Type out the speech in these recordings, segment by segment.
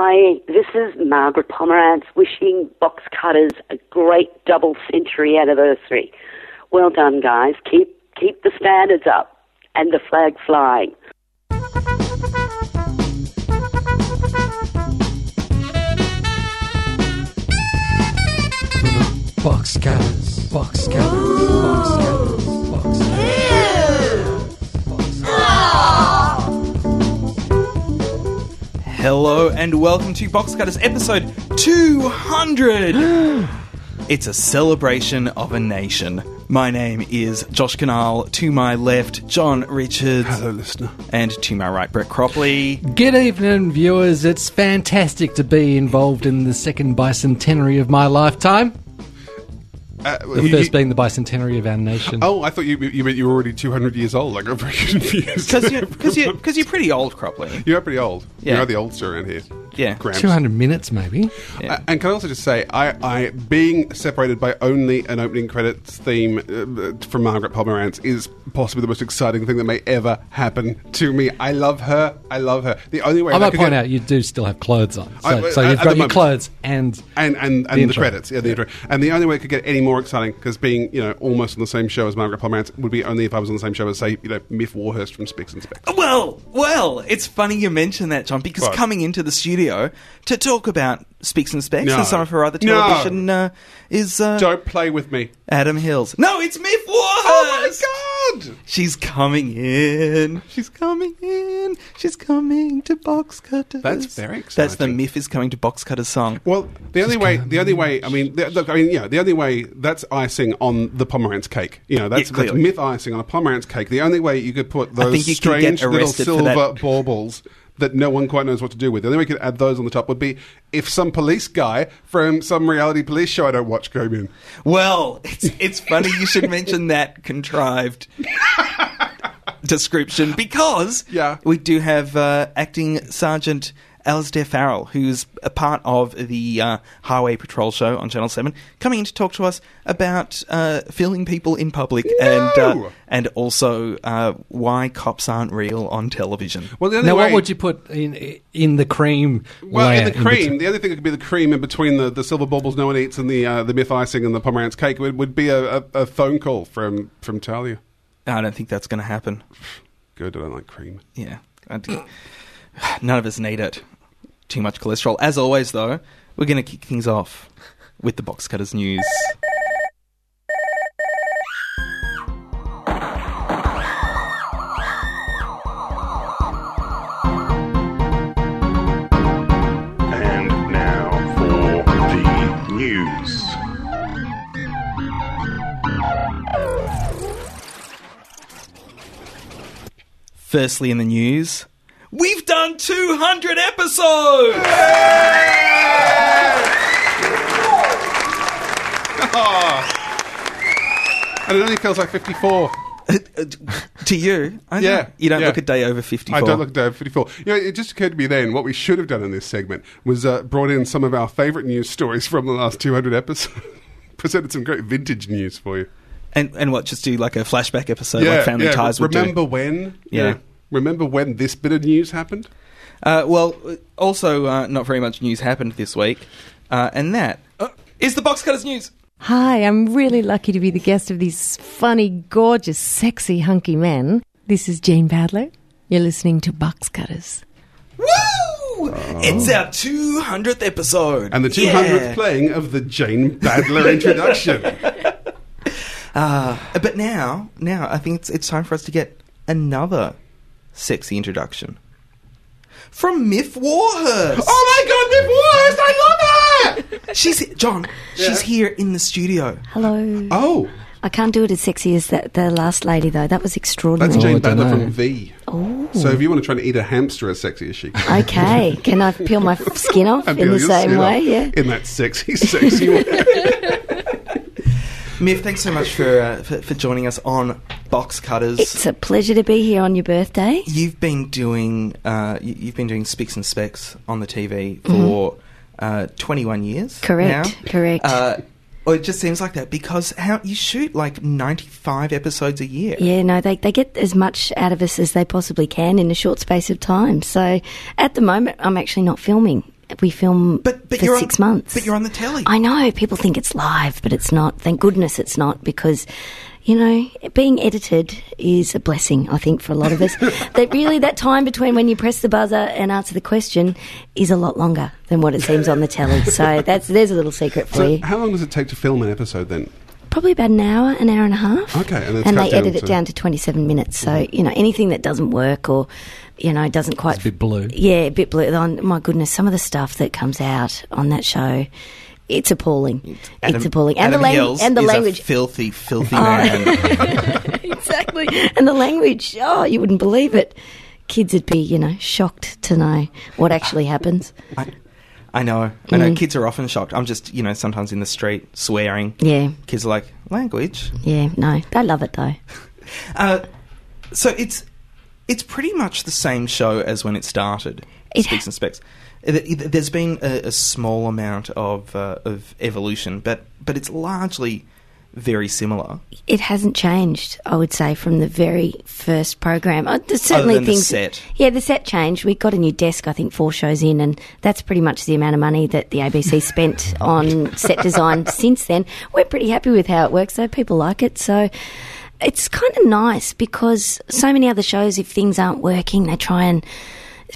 Hi, this is Margaret Pomeranz wishing Box Cutters a great double century anniversary. Well done, guys. Keep keep the standards up and the flag flying. Box cutters, box cutters, box cutters, Hello and welcome to Box Cutters episode 200. it's a celebration of a nation. My name is Josh Kinal. To my left, John Richards. Hello, listener. And to my right, Brett Cropley. Good evening, viewers. It's fantastic to be involved in the second bicentenary of my lifetime. Uh, The you- first you- being the bicentenary of our nation. Oh, I thought you you meant you were already 200 years old. Like, I'm very confused. Because you're, cause you're, cause you're pretty old, Cropley. You are pretty old. Yeah. You are the oldster around here. Yeah. Gramps. 200 minutes, maybe. Yeah. Uh, and can I also just say, I, I being separated by only an opening credits theme uh, from Margaret Pomeranz is possibly the most exciting thing that may ever happen to me. I love her. I love her. The only way I might point get- out you do still have clothes on. So, I- so you've at got the your moment. clothes and. and and, and The the, intro. credits, yeah, the intro. And the only way it could get any more exciting, because being you know almost on the same show as Margaret Pomeranz, would be only if I was on the same show as say you know Myf Warhurst from Spicks and Specks. Well, well, it's funny you mention that, John, because What? coming into the studio to talk about Spicks and Specs No. and some of her other No. television uh, is uh, Don't play with me. Adam Hills. No, it's Myf! Oh my god! She's coming in. She's coming in. She's coming to Box Cutters. That's very That's the exciting. Myf is coming to Box Cutters song. Well, the only way, the only way, I mean, the, look, I mean, yeah, the only way that's icing on the Pomeranz cake. You know, that's, Yeah, that's clearly. myth icing on a Pomeranz cake. The only way you could put those think you can get strange little arrested for silver baubles that no one quite knows what to do with. The only way you could add those on the top would be if some police guy from some reality police show I don't watch came in. Well, it's, it's funny you should mention that contrived description because Yeah. we do have uh, acting Sergeant Alistair Farrell, who's a part of the uh, Highway Patrol show on Channel 7, coming in to talk to us about uh, filming people in public and, uh, and also uh, why cops aren't real on television. Well, the only Now, way, what would you put in in the cream? Well, layer in the between- cream, the only thing that could be the cream in between the, the silver baubles no one eats and the uh, the myth icing and the Pomeranz cake would, would be a, a, a phone call from from Talia. I don't think that's going to happen. Good, I don't like cream. Yeah. I d- None of us need it. Too much cholesterol. As always, though, we're going to kick things off with the Box Cutters news. And now for the news. Firstly, in the news, we've done 200 episodes! Yeah! And it only feels like 54. to you, I know. Yeah, You don't yeah. look a day over 54. I don't look down 54. You know, it just occurred to me then what we should have done in this segment was uh, brought in some of our favourite news stories from the last 200 episodes. Presented some great vintage news for you. And, and what, just do like a flashback episode like Family yeah. Ties would Remember do? when? Yeah. Remember when this bit of news happened? Uh, well, also, uh, not very much news happened this week. Uh, and that is the Box Cutters news. Hi, I'm really lucky to be the guest of these funny, gorgeous, sexy, hunky men. This is Jane Badler. You're listening to Box Cutters. Woo! It's our 200th episode. And the 200th Yeah. playing of the Jane Badler introduction. Uh, but now, now I think it's it's time for us to get another sexy introduction from Myf Warhurst. oh my god, Myf Warhurst, I love her! She's John. She's here in the studio. Hello. Oh, I can't do it as sexy as that, the last lady, though. That was extraordinary. that's Oh, Jane I don't Badler from V. Oh. So if you want to try and eat a hamster as sexy as she can. Okay. Can I peel my skin off in the same way? Yeah. In that sexy, sexy way. Myf, thanks so much for, uh, for for joining us on Box Cutters. It's a pleasure to be here on your birthday. You've been doing uh, you- you've been doing Spicks and Specs on the TV for uh, 21 years. Mm-hmm. Correct. now. Correct. Uh, well, it just seems like that because how you shoot like 95 episodes a year. Yeah, no, they, they get as much out of us as they possibly can in a short space of time. So at the moment, I'm actually not filming We film But but for you're on- six months. But you're on the telly. I know people think it's live, but it's not. Thank goodness it's not because. You know, being edited is a blessing, I think, for a lot of us. that really, that time between when you press the buzzer and answer the question is a lot longer than what it seems on the telly. So that's there's a little secret for So, you. how long does it take to film an episode then? Probably about an hour, an hour and a half. Okay, and and they down edit it down to 27 minutes. So, you know, anything that doesn't work or, you know, doesn't quite. It's a bit blue. Yeah, a bit blue. Oh, my goodness, some of the stuff that comes out on that show, it's appalling. it's appalling. And Adam the, lang- Hills and the language. a filthy, filthy Oh. man. exactly. And the language, oh, you wouldn't believe it. Kids would be, you know, shocked to know what actually happens. I, I know. I Mm. know. Kids are often shocked. I'm just, you know, sometimes in the street swearing. Yeah, Kids are like, language. yeah, no, they love it though. Uh, so it's it's pretty much the same show as when it started. It- Spicks and Specs. There's been a, a small amount of uh, of evolution, but but it's largely very similar. It hasn't changed, I would say, from the very first program. Uh, there's certainly things. set. Yeah, the set changed. We got a new desk, I think, four shows in, and that's pretty much the amount of money that the ABC spent on set design since then. We're pretty happy with how it works, though. People like it, so. It's kind of nice because so many other shows, if things aren't working, they try and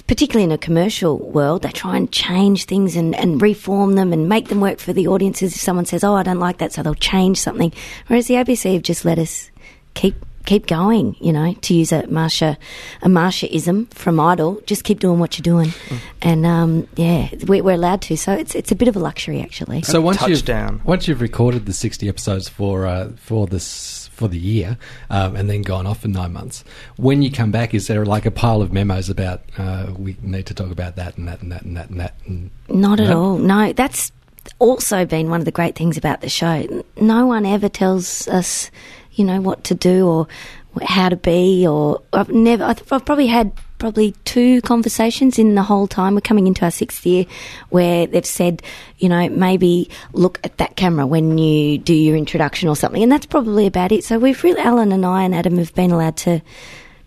particularly in a commercial world, they try and change things and, and reform them and make them work for the audiences. If someone says, "Oh, I don't like that," so they'll change something. Whereas the ABC have just let us keep keep going. You know, to use a Marcia a Marcia-ism from Idol, just keep doing what you're doing, and um, yeah, we, we're allowed to. So it's it's a bit of a luxury actually. So once you've Touchdown. once you've recorded the sixty episodes for uh, for this for the year, um, and then gone off for nine months, when you come back, is there like a pile of memos about uh, we need to talk about that and that and that and that and that? And, Not at No? all. No, that's also been one of the great things about the show. No one ever tells us, you know, what to do or how to be. Or I've never. I've probably had probably two conversations in the whole time. We're coming into our sixth year where they've said, you know, maybe look at that camera when you do your introduction or something, and that's probably about it. So we've really, Alan and I and Adam have been allowed to.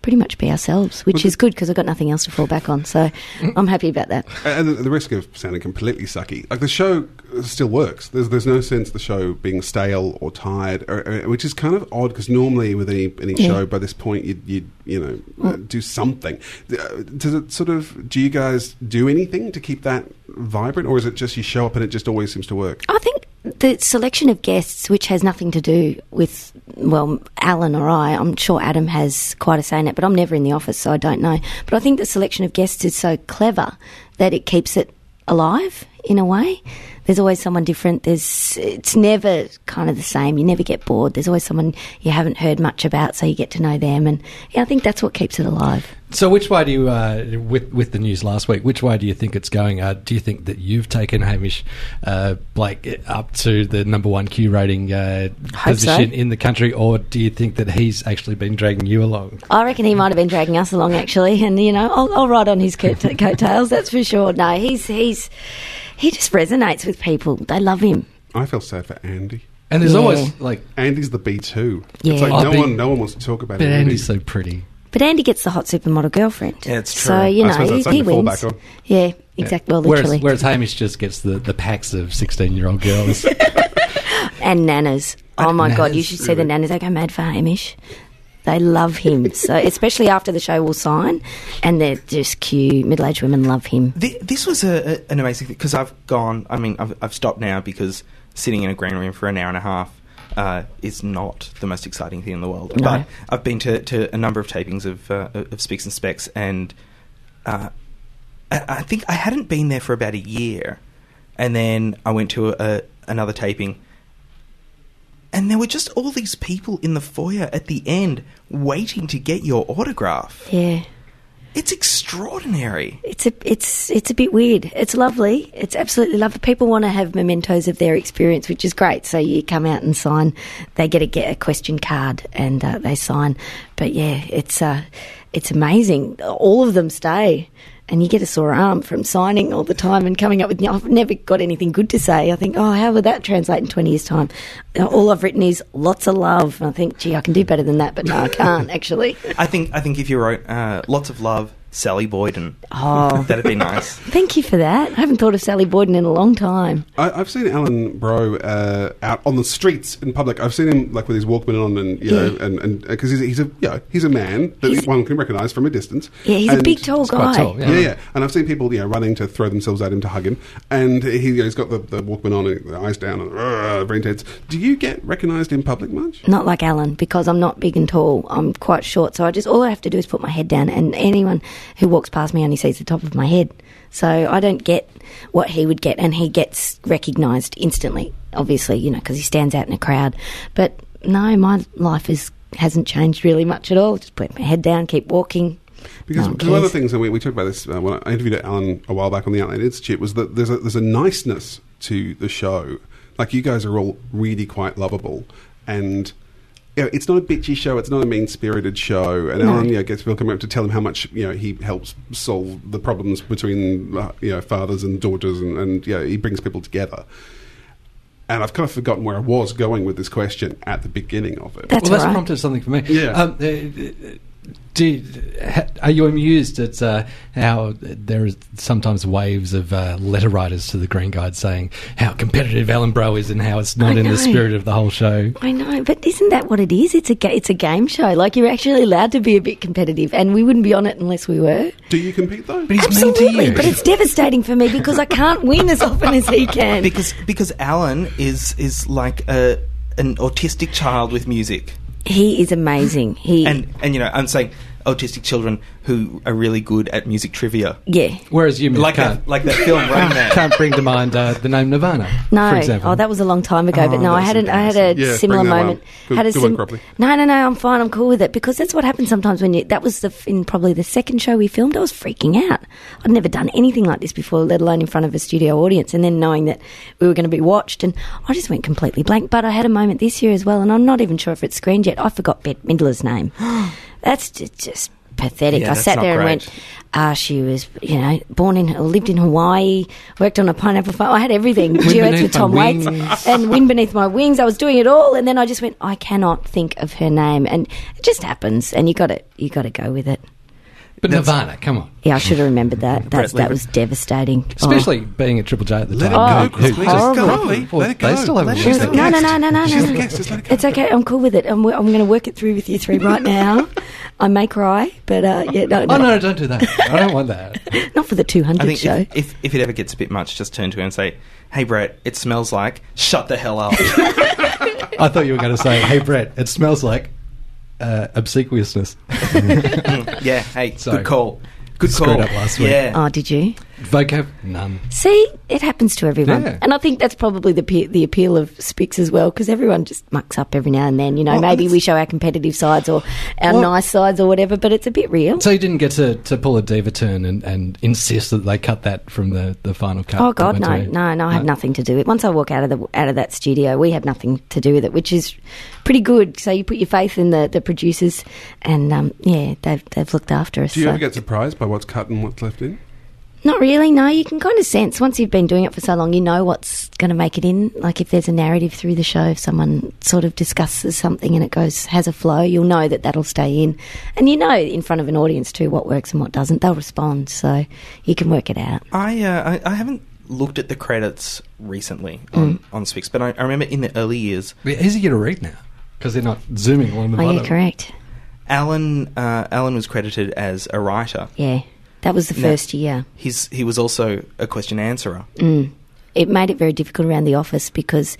Pretty much be ourselves, which is good because I've got nothing else to fall back on. So mm-hmm. I'm happy about that. And the risk of sounding completely sucky, like the show still works. There's there's no sense the show being stale or tired, or, or- which is kind of odd because normally with any any Yeah. show by this point you'd, you'd you know uh, do something. Uh, Does it sort of? Do you guys do anything to keep that vibrant, or is it just you show up and it just always seems to work? I think the selection of guests, which has nothing to do with, well, Alan or I, I'm sure Adam has quite a say in it, but I'm never in the office, so I don't know. But I think the selection of guests is so clever that it keeps it alive in a way. There's always someone different. There's it's never kind of the same. You never get bored. There's always someone you haven't heard much about, so you get to know them, and yeah, I think that's what keeps it alive. So, which way do you, uh, with with the news last week? Which way do you think it's going? Uh, do you think that you've taken Hamish uh, Blake up to the number one Q rating uh, Hope so. position in the country, or do you think that he's actually been dragging you along? I reckon he might have been dragging us along actually, and you know, I'll, I'll ride on his coat- coattails. That's for sure. No, he's he's he just resonates with people. They love him. I feel sad for Andy. And there's Yeah. always like, Andy's the B two. Yeah. It's like Oh, no but- one no one wants to talk about but Andy. Andy's so pretty. But Andy gets the hot supermodel girlfriend. Yeah, it's So true. you I know suppose he, that's something he to fall wins. back on. Yeah, exactly. Well, literally, Whereas, whereas Hamish just gets the, the packs of 16 year old girls. and nanas. Oh my god, you nanas, should see the nanas. They go mad for Hamish. They love him. so especially after the show will sign, and they're just cute. Middle aged women love him. Th- This was a, a, an amazing thing because I've gone. I mean, I've, I've stopped now because sitting in a green room for an hour and a half uh, is not the most exciting thing in the world. No. But I've been to, to a number of tapings of uh, of Spicks and Specs, and uh, I, I think I hadn't been there for about a year, and then I went to a, another taping. And there were just all these people in the foyer at the end waiting to get your autograph. Yeah. It's extraordinary. It's a it's it's a bit weird. It's lovely. It's absolutely lovely. People want to have mementos of their experience, which is great. So you come out and sign. They get a get a question card and uh, they sign. But yeah, it's uh, it's amazing. All of them stay, and you get a sore arm from signing all the time and coming up with. I've never got anything good to say. I think, oh, how would that translate in twenty years' time? All I've written is lots of love. And I think, gee, I can do better than that, but no, I can't actually. I think I think if you wrote uh, lots of love, Sally Boyden. Oh. That'd be nice. Thank you for that. I haven't thought of Sally Boyden in a long time. I, I've seen Alan Brough uh, out on the streets in public. I've seen him like with his Walkman on, and you know, Yeah. and and because he's, he's a you know, he's a man that He's- one can recognise from a distance. Yeah, he's a big, tall quite guy. tall, Yeah. yeah, And I've seen people, you know, running to throw themselves at him to hug him, and he, you know, he's got the, the Walkman on, and the eyes down, and uh, very intense. Do you get recognised in public much? Not like Alan, because I'm not big and tall. I'm quite short, so I just all I have to do is put my head down, and anyone who walks past me only sees the top of my head. So I don't get what he would get, and he gets recognised instantly. Obviously, you know, because he stands out in a crowd. But no, my life is hasn't changed really much at all. Just put my head down, keep walking. Because, No one one of the things, and we, we talked about this uh, when I interviewed Alan a while back on the Outland Institute, was that there's a, there's a niceness to the show. Like you guys are all really quite lovable, and you know, it's not a bitchy show. It's not a mean spirited show. And No. Alan, you know, gets people coming up to tell him how much you know he helps solve the problems between uh, you know fathers and daughters, and, and yeah, he brings people together. And I've kind of forgotten where I was going with this question at the beginning of it. That's well, that's all right. prompted something for me. Yeah. Um, uh, do, are you amused at uh, how there is sometimes waves of uh, letter writers to the Green Guide saying how competitive Alan Brough is and how it's not I in know. the spirit of the whole show? I know, but isn't that what it is? It's a ga- it's a game show. Like you're actually allowed to be a bit competitive, and we wouldn't be on it unless we were. Do you compete though? But he's mean to Absolutely, you. but it's devastating for me because I can't win as often as he can. Because because Alan is is like a an autistic child with music. He is amazing. He And and you know, I'm saying autistic children who are really good at music trivia. yeah. Whereas you Like can't, that like that film Rain Man. can't bring to mind uh, the name Nirvana, No, for example. oh, that was a long time ago. but Oh, no, I had an, I had a. Yeah, similar bring that one. moment. Good- had a good one, no, no, no. I'm fine. I'm cool with it because that's what happens sometimes when you. That was the in probably the second show we filmed. I was freaking out. I'd never done anything like this before, let alone in front of a studio audience. And then knowing that we were going to be watched, and I just went completely blank. But I had a moment this year as well, and I'm not even sure if it's screened yet. I forgot Bette Midler's name. that's just, just pathetic. Yeah, I sat there and great. went. Ah, she was, you know, born in, lived in Hawaii, worked on a pineapple farm. I had everything. Duets with Tom Waits and Wind Beneath My Wings. I was doing it all, and then I just went, I cannot think of her name, and it just happens, and you got to you got to go with it. But Nirvana, come on. Yeah, I should have remembered that. That's, that was devastating. Especially being at Triple J at the Let time. it go, Chris. Let it horrible. go, Horrible. Chris. Well, Let it go. they still haven't Let it released go. it. No, no, no, no, no, She's no. the guest. Let it go. It's okay. I'm cool with it. I'm, I'm going to work it through with you three right now. I may cry, but uh, yeah, no, no, Oh no, don't do that. I don't want that. not for the 200 I think show. if, if if it ever gets a bit much, just turn to her and say, "Hey Brett, it smells like shut the hell up." I thought you were going to say, "Hey Brett, it smells like uh, obsequiousness." yeah, hey, so, good call. Good call. up last week. Yeah. oh, did you? Vocab, none. See, it happens to everyone, Yeah. and I think that's probably the pe- the appeal of Spicks as well, because everyone just mucks up every now and then. You know, Well, maybe we show our competitive sides or our Well- nice sides or whatever, but it's a bit real. So you didn't get to, to pull a diva turn and, and insist that they cut that from the, the final cut. Oh God, no, to- no, no! I have nothing to do with it. Once I walk out of the out of that studio, we have nothing to do with it, which is pretty good. So you put your faith in the, the producers, and um, yeah, they've they've looked after us. Do you so. ever get surprised by what's cut and what's left in? Not really. No, you can kind of sense once you've been doing it for so long, you know what's going to make it in. Like if there's a narrative through the show, if someone sort of discusses something and it goes has a flow, you'll know that that'll stay in, and you know in front of an audience too what works and what doesn't. They'll respond, so you can work it out. I, uh, I I haven't looked at the credits recently on on Spicks, but I, I remember in the early years, It's easier to read now because they're not zooming along the Oh, bottom. yeah, correct. Alan uh, Alan was credited as a writer. Yeah, that was the first year. He's he was also a question answerer. Mm. It made it very difficult around the office because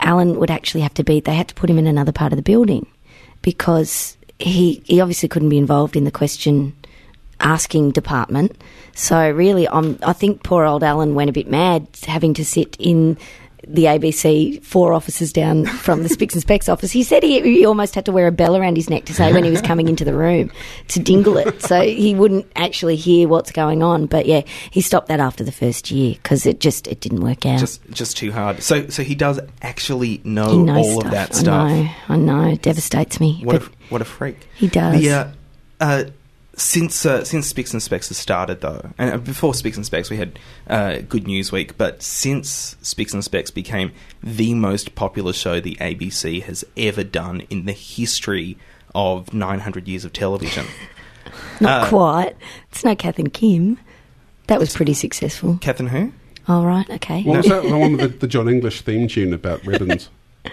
Alan would actually have to be. They had to put him in another part of the building because he he obviously couldn't be involved in the question asking department. So really, I'm, I think poor old Alan went a bit mad having to sit in the ABC four offices down from the Spicks and Specs office. He said he, he almost had to wear a bell around his neck to say when he was coming into the room to dingle it, so he wouldn't actually hear what's going on. But yeah, he stopped that after the first year because it just it didn't work out. Just just too hard. So so he does actually know all stuff. of that stuff. I know, I know, it devastates me. What a, what a freak. he does. The, uh, uh, since uh, since Spicks and Specs has started though, and uh, before Spicks and Specs we had uh, Good News Week, but since Spicks and Specs became the most popular show the ABC has ever done in the history of 900 years of television, Not Uh, quite. It's no Kath and Kim. That was pretty successful. Kath and who? All right, okay. What was that? The one with the, the John English theme tune about ribbons.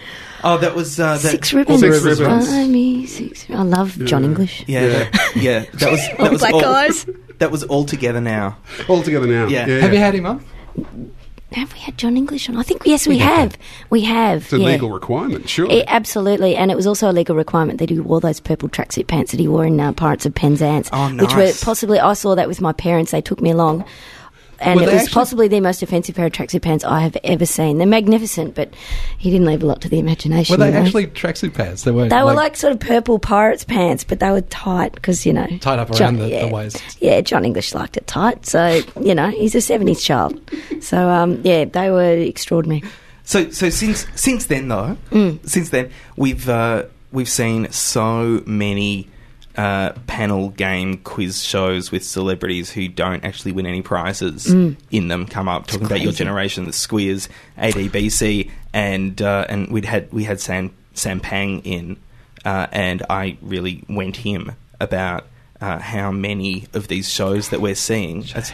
Oh, that was uh, that, Six ribbons. Six ribbons. Buy me six- I love John English. Yeah, that, yeah. That was that was black all, eyes. That was all together now. All together now. Yeah. Have you had him on? Have we had John English on? I think yes, we have. We have. It's a yeah. legal requirement, surely. It- absolutely, and it was also a legal requirement that he wore those purple tracksuit pants that he wore in uh, Pirates of Penzance, Oh, which were possibly. I saw that with my parents. They took me along, and Were it was actually- possibly the most offensive pair of tracksuit pants I have ever seen. They're magnificent, but he didn't leave a lot to the imagination. Were they you know. actually tracksuit pants? They were. They were like sort of purple pirates pants, but they were tight because you know Tied up John- around the- the yeah. waist. Yeah, John English liked it tight, so you know he's a seventies child. So um, yeah, they were extraordinary. So so since since then though, Mm. since then we've uh, we've seen so many uh, panel game quiz shows with celebrities who don't actually win any prizes in them come up talking about your Mm. generation, the Squeers, ADBC, and uh, and we'd had we had Sam Sam Pang in, uh, and I really went him about uh, how many of these shows that we're seeing. As-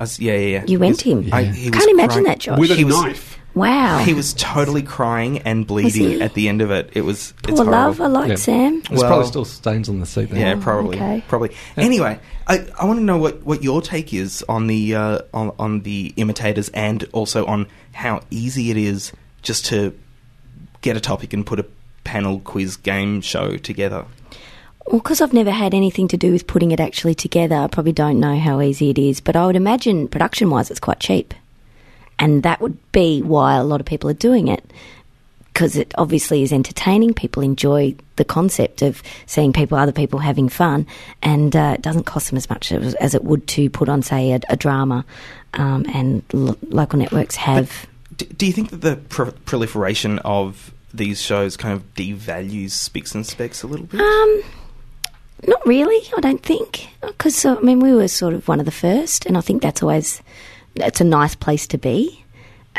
as- yeah, yeah, yeah. You went him. I- Yeah. he was Can't imagine crying- that, Josh. With a He was- knife. Wow, he was totally crying and bleeding at the end of it. It was it's poor love. horrible. I like Yeah. Sam. There's Well- probably still stains on the seat there. Yeah, Oh, probably, okay. probably. Anyway, I, I want to know what, what your take is on the uh, on on the imitators and also on how easy it is just to get a topic and put a panel quiz game show together. Well, because I've never had anything to do with putting it actually together, I probably don't know how easy it is. But I would imagine production wise, it's quite cheap. And that would be why a lot of people are doing it. Because it obviously is entertaining. People enjoy the concept of seeing people, other people having fun. And uh, it doesn't cost them as much as, as it would to put on, say, a, a drama. Um, and lo- local networks have. D- do you think that the pro- proliferation of these shows kind of devalues Spicks and Specs a little bit? Um, not really. I don't think because uh, I mean we were sort of one of the first, and I think that's always that's a nice place to be.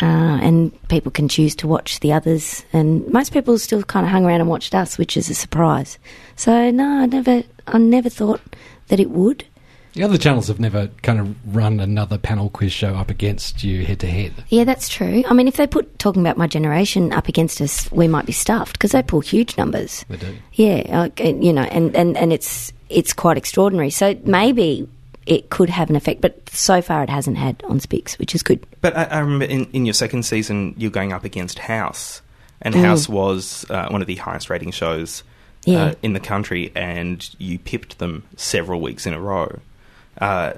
Uh, and people can choose to watch the others, and most people still kind of hung around and watched us, which is a surprise. So no, I never, I never thought that it would. The other channels have never kind of run another panel quiz show up against you head to head. Yeah, that's true. I mean, if they put talking about my generation up against us, we might be stuffed because they pull huge numbers. They do. Yeah, you know, and, and, and it's it's quite extraordinary. So maybe it could have an effect, but so far it hasn't had on Spicks, which is good. But I, I remember in, in your second season, you're going up against House, and Mm. House was uh, one of the highest rating shows Yeah. uh, in the country, and you pipped them several weeks in a row. Uh,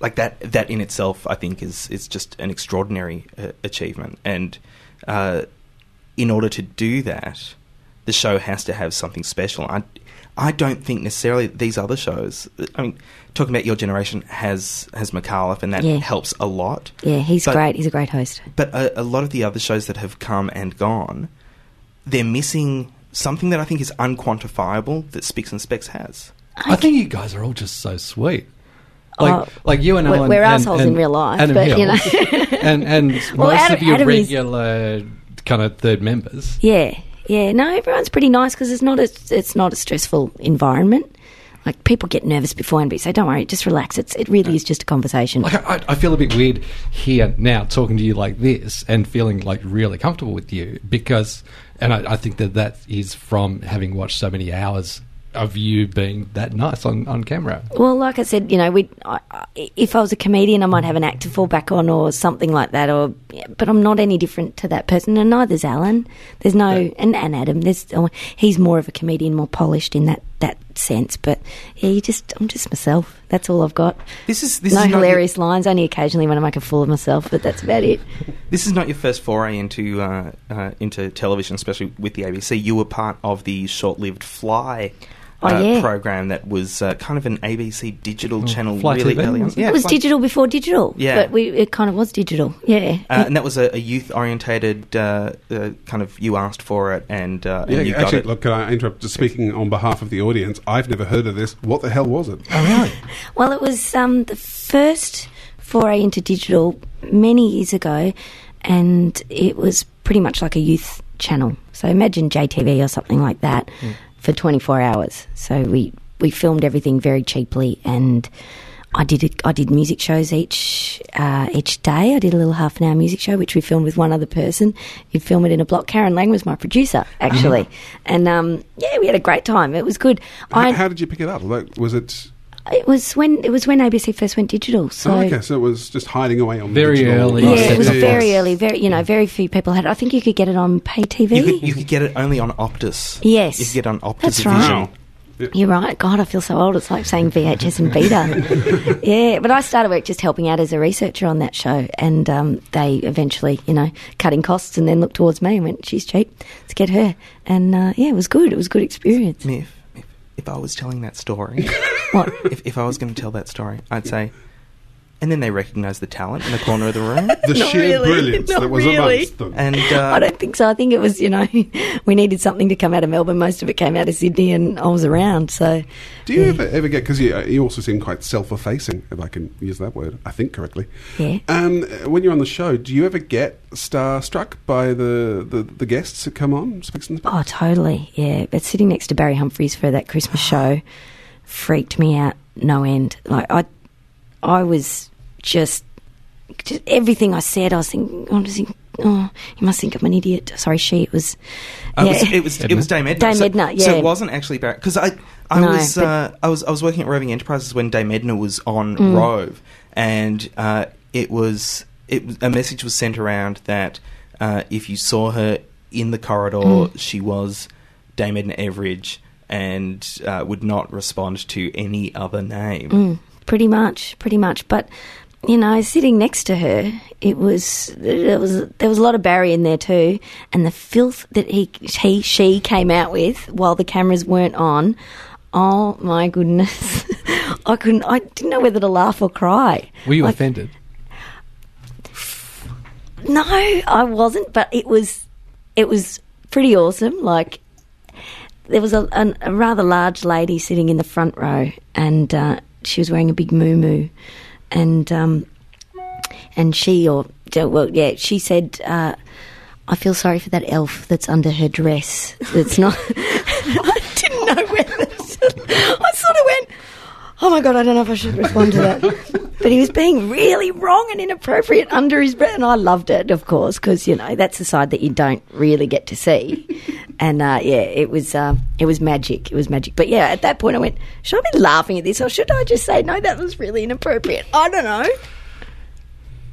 like that, that in itself, I think, is is just an extraordinary uh, achievement. And uh, in order to do that, the show has to have something special. I, I don't think necessarily these other shows. I mean, talking about your generation has has Micallef, and that Yeah. helps a lot. Yeah, he's But- great. He's a great host. But a, a lot of the other shows that have come and gone, they're missing something that I think is unquantifiable that Spicks and Specs has. I think you guys are all just so sweet. Oh, like, Oh, like you and we're- Alan. we're and- assholes and in real life, Adam but, Hill, you know. and and Well, most Adam- of your Adam is- kind of third members. Yeah, yeah. No, everyone's pretty nice because it's not a it's not a stressful environment. Like people get nervous beforehand, but you say, "Don't worry, just relax." It's it really is just a conversation. Like I, I feel a bit weird here now talking to you like this and feeling like really comfortable with you because, and I, I think that that is from having watched so many hours of you being that nice on, on camera. Well, like I said, you know, we. I, I, if I was a comedian, I might have an act to fall back on or something like that. Or, but I'm not any different to that person, and neither's Alan. There's no, and, and Adam. There's oh, he's more of a comedian, more polished in that that sense. But yeah, you just, I'm just myself. That's all I've got. This is this no is not hilarious lines. Only occasionally when I make a fool of myself, but that's about it. This is not your first foray into uh, uh, into television, especially with the ABC. You were part of the short-lived Fly. Oh, uh, yeah. program that was uh, kind of an ABC digital channel Fly really TV, early on. Yeah, it was Fly- digital before digital. Yeah. but we it kind of was digital. Yeah. Uh, and that was a, a youth-orientated uh, uh, kind of. You asked for it, and, uh, and Yeah, you got actually, it. look, can I interrupt? Just speaking on behalf of the audience, I've never heard of this. What the hell was it? Oh, really? Well, it was um, the first foray into digital many years ago, and it was pretty much like a youth channel. So imagine JTV or something like that for 24 hours. So we we filmed everything very cheaply and. I did I did music shows each uh, each day. I did a little half an hour music show, which we filmed with one other person. You'd film it in a block. Karen Lang was my producer, actually, and um, yeah, we had a great time. It was good. H- I, how did you pick it up? Like, was it? It was when it was when ABC first went digital. So oh, okay, so it was just hiding away on Very digital. early. yeah, Right. it was Yes. very early. Very you know, very few people had. it. I think you could get it on pay TV. You could, you could get it only on Optus. Yes. You could get it on Optus That's right. Vision. Wow. You're right. God, I feel so old. It's like saying VHS and Beta. yeah, but I started work just helping out as a researcher on that show, and um, they eventually, you know, cutting costs, and then looked towards me and went, "She's cheap. Let's get her." And uh, yeah, it was good. It was a good experience. If, if, I was telling that story, What? if, if I was going to tell that story, I'd say, and then they recognised the talent in the corner of the room. The Not sheer really, brilliance not that was really. amongst them. And I uh, don't think so. I think it was, you know, we needed something to come out of Melbourne. Most of it came out of Sydney, and I was around. So, Do you ever, ever get because you, uh, you also seem quite self-effacing, if I can use that word, I think correctly. Yeah. Um, when you're on the show, do you ever get starstruck by the, the, the guests that come on? Spicks and Specs? oh, totally, yeah. But sitting next to Barry Humphries for that Christmas show freaked me out no end. Like I, I was just, just everything I said. I was thinking, I was thinking, oh, you must think I'm an idiot. Sorry, she. It was, Uh, yeah. it, was, it was it was Dame Edna. Dame so, Edna, So yeah. it wasn't actually Barry because I I No, was uh, I was I was working at Roving Enterprises when Dame Edna was on Mm. Rove, and uh, it was it was, a message was sent around that uh, if you saw her in the corridor, Mm. she was Dame Edna Everage and uh, would not respond to any other name. Mm, pretty much, pretty much. But you know, sitting next to her, it was there was there was a lot of Barry in there too, and the filth that he he she came out with while the cameras weren't on. Oh my goodness, I couldn't. I didn't know whether to laugh or cry. Were you Like, offended? No, I wasn't, but it was it was pretty awesome. Like there was a, an, a rather large lady sitting in the front row, and uh, she was wearing a big moo and um, and she or well, yeah, she said. Uh, I feel sorry for that elf that's under her dress. That's not. I didn't know whether. I sort of went, oh my god, I don't know if I should respond to that. but he was being really wrong and inappropriate under his breath, and I loved it, of course, because you know that's the side that you don't really get to see. And uh, yeah, it was uh, it was magic. It was magic. But yeah, at that point, I went, should I be laughing at this, or should I just say no? That was really inappropriate. I don't know.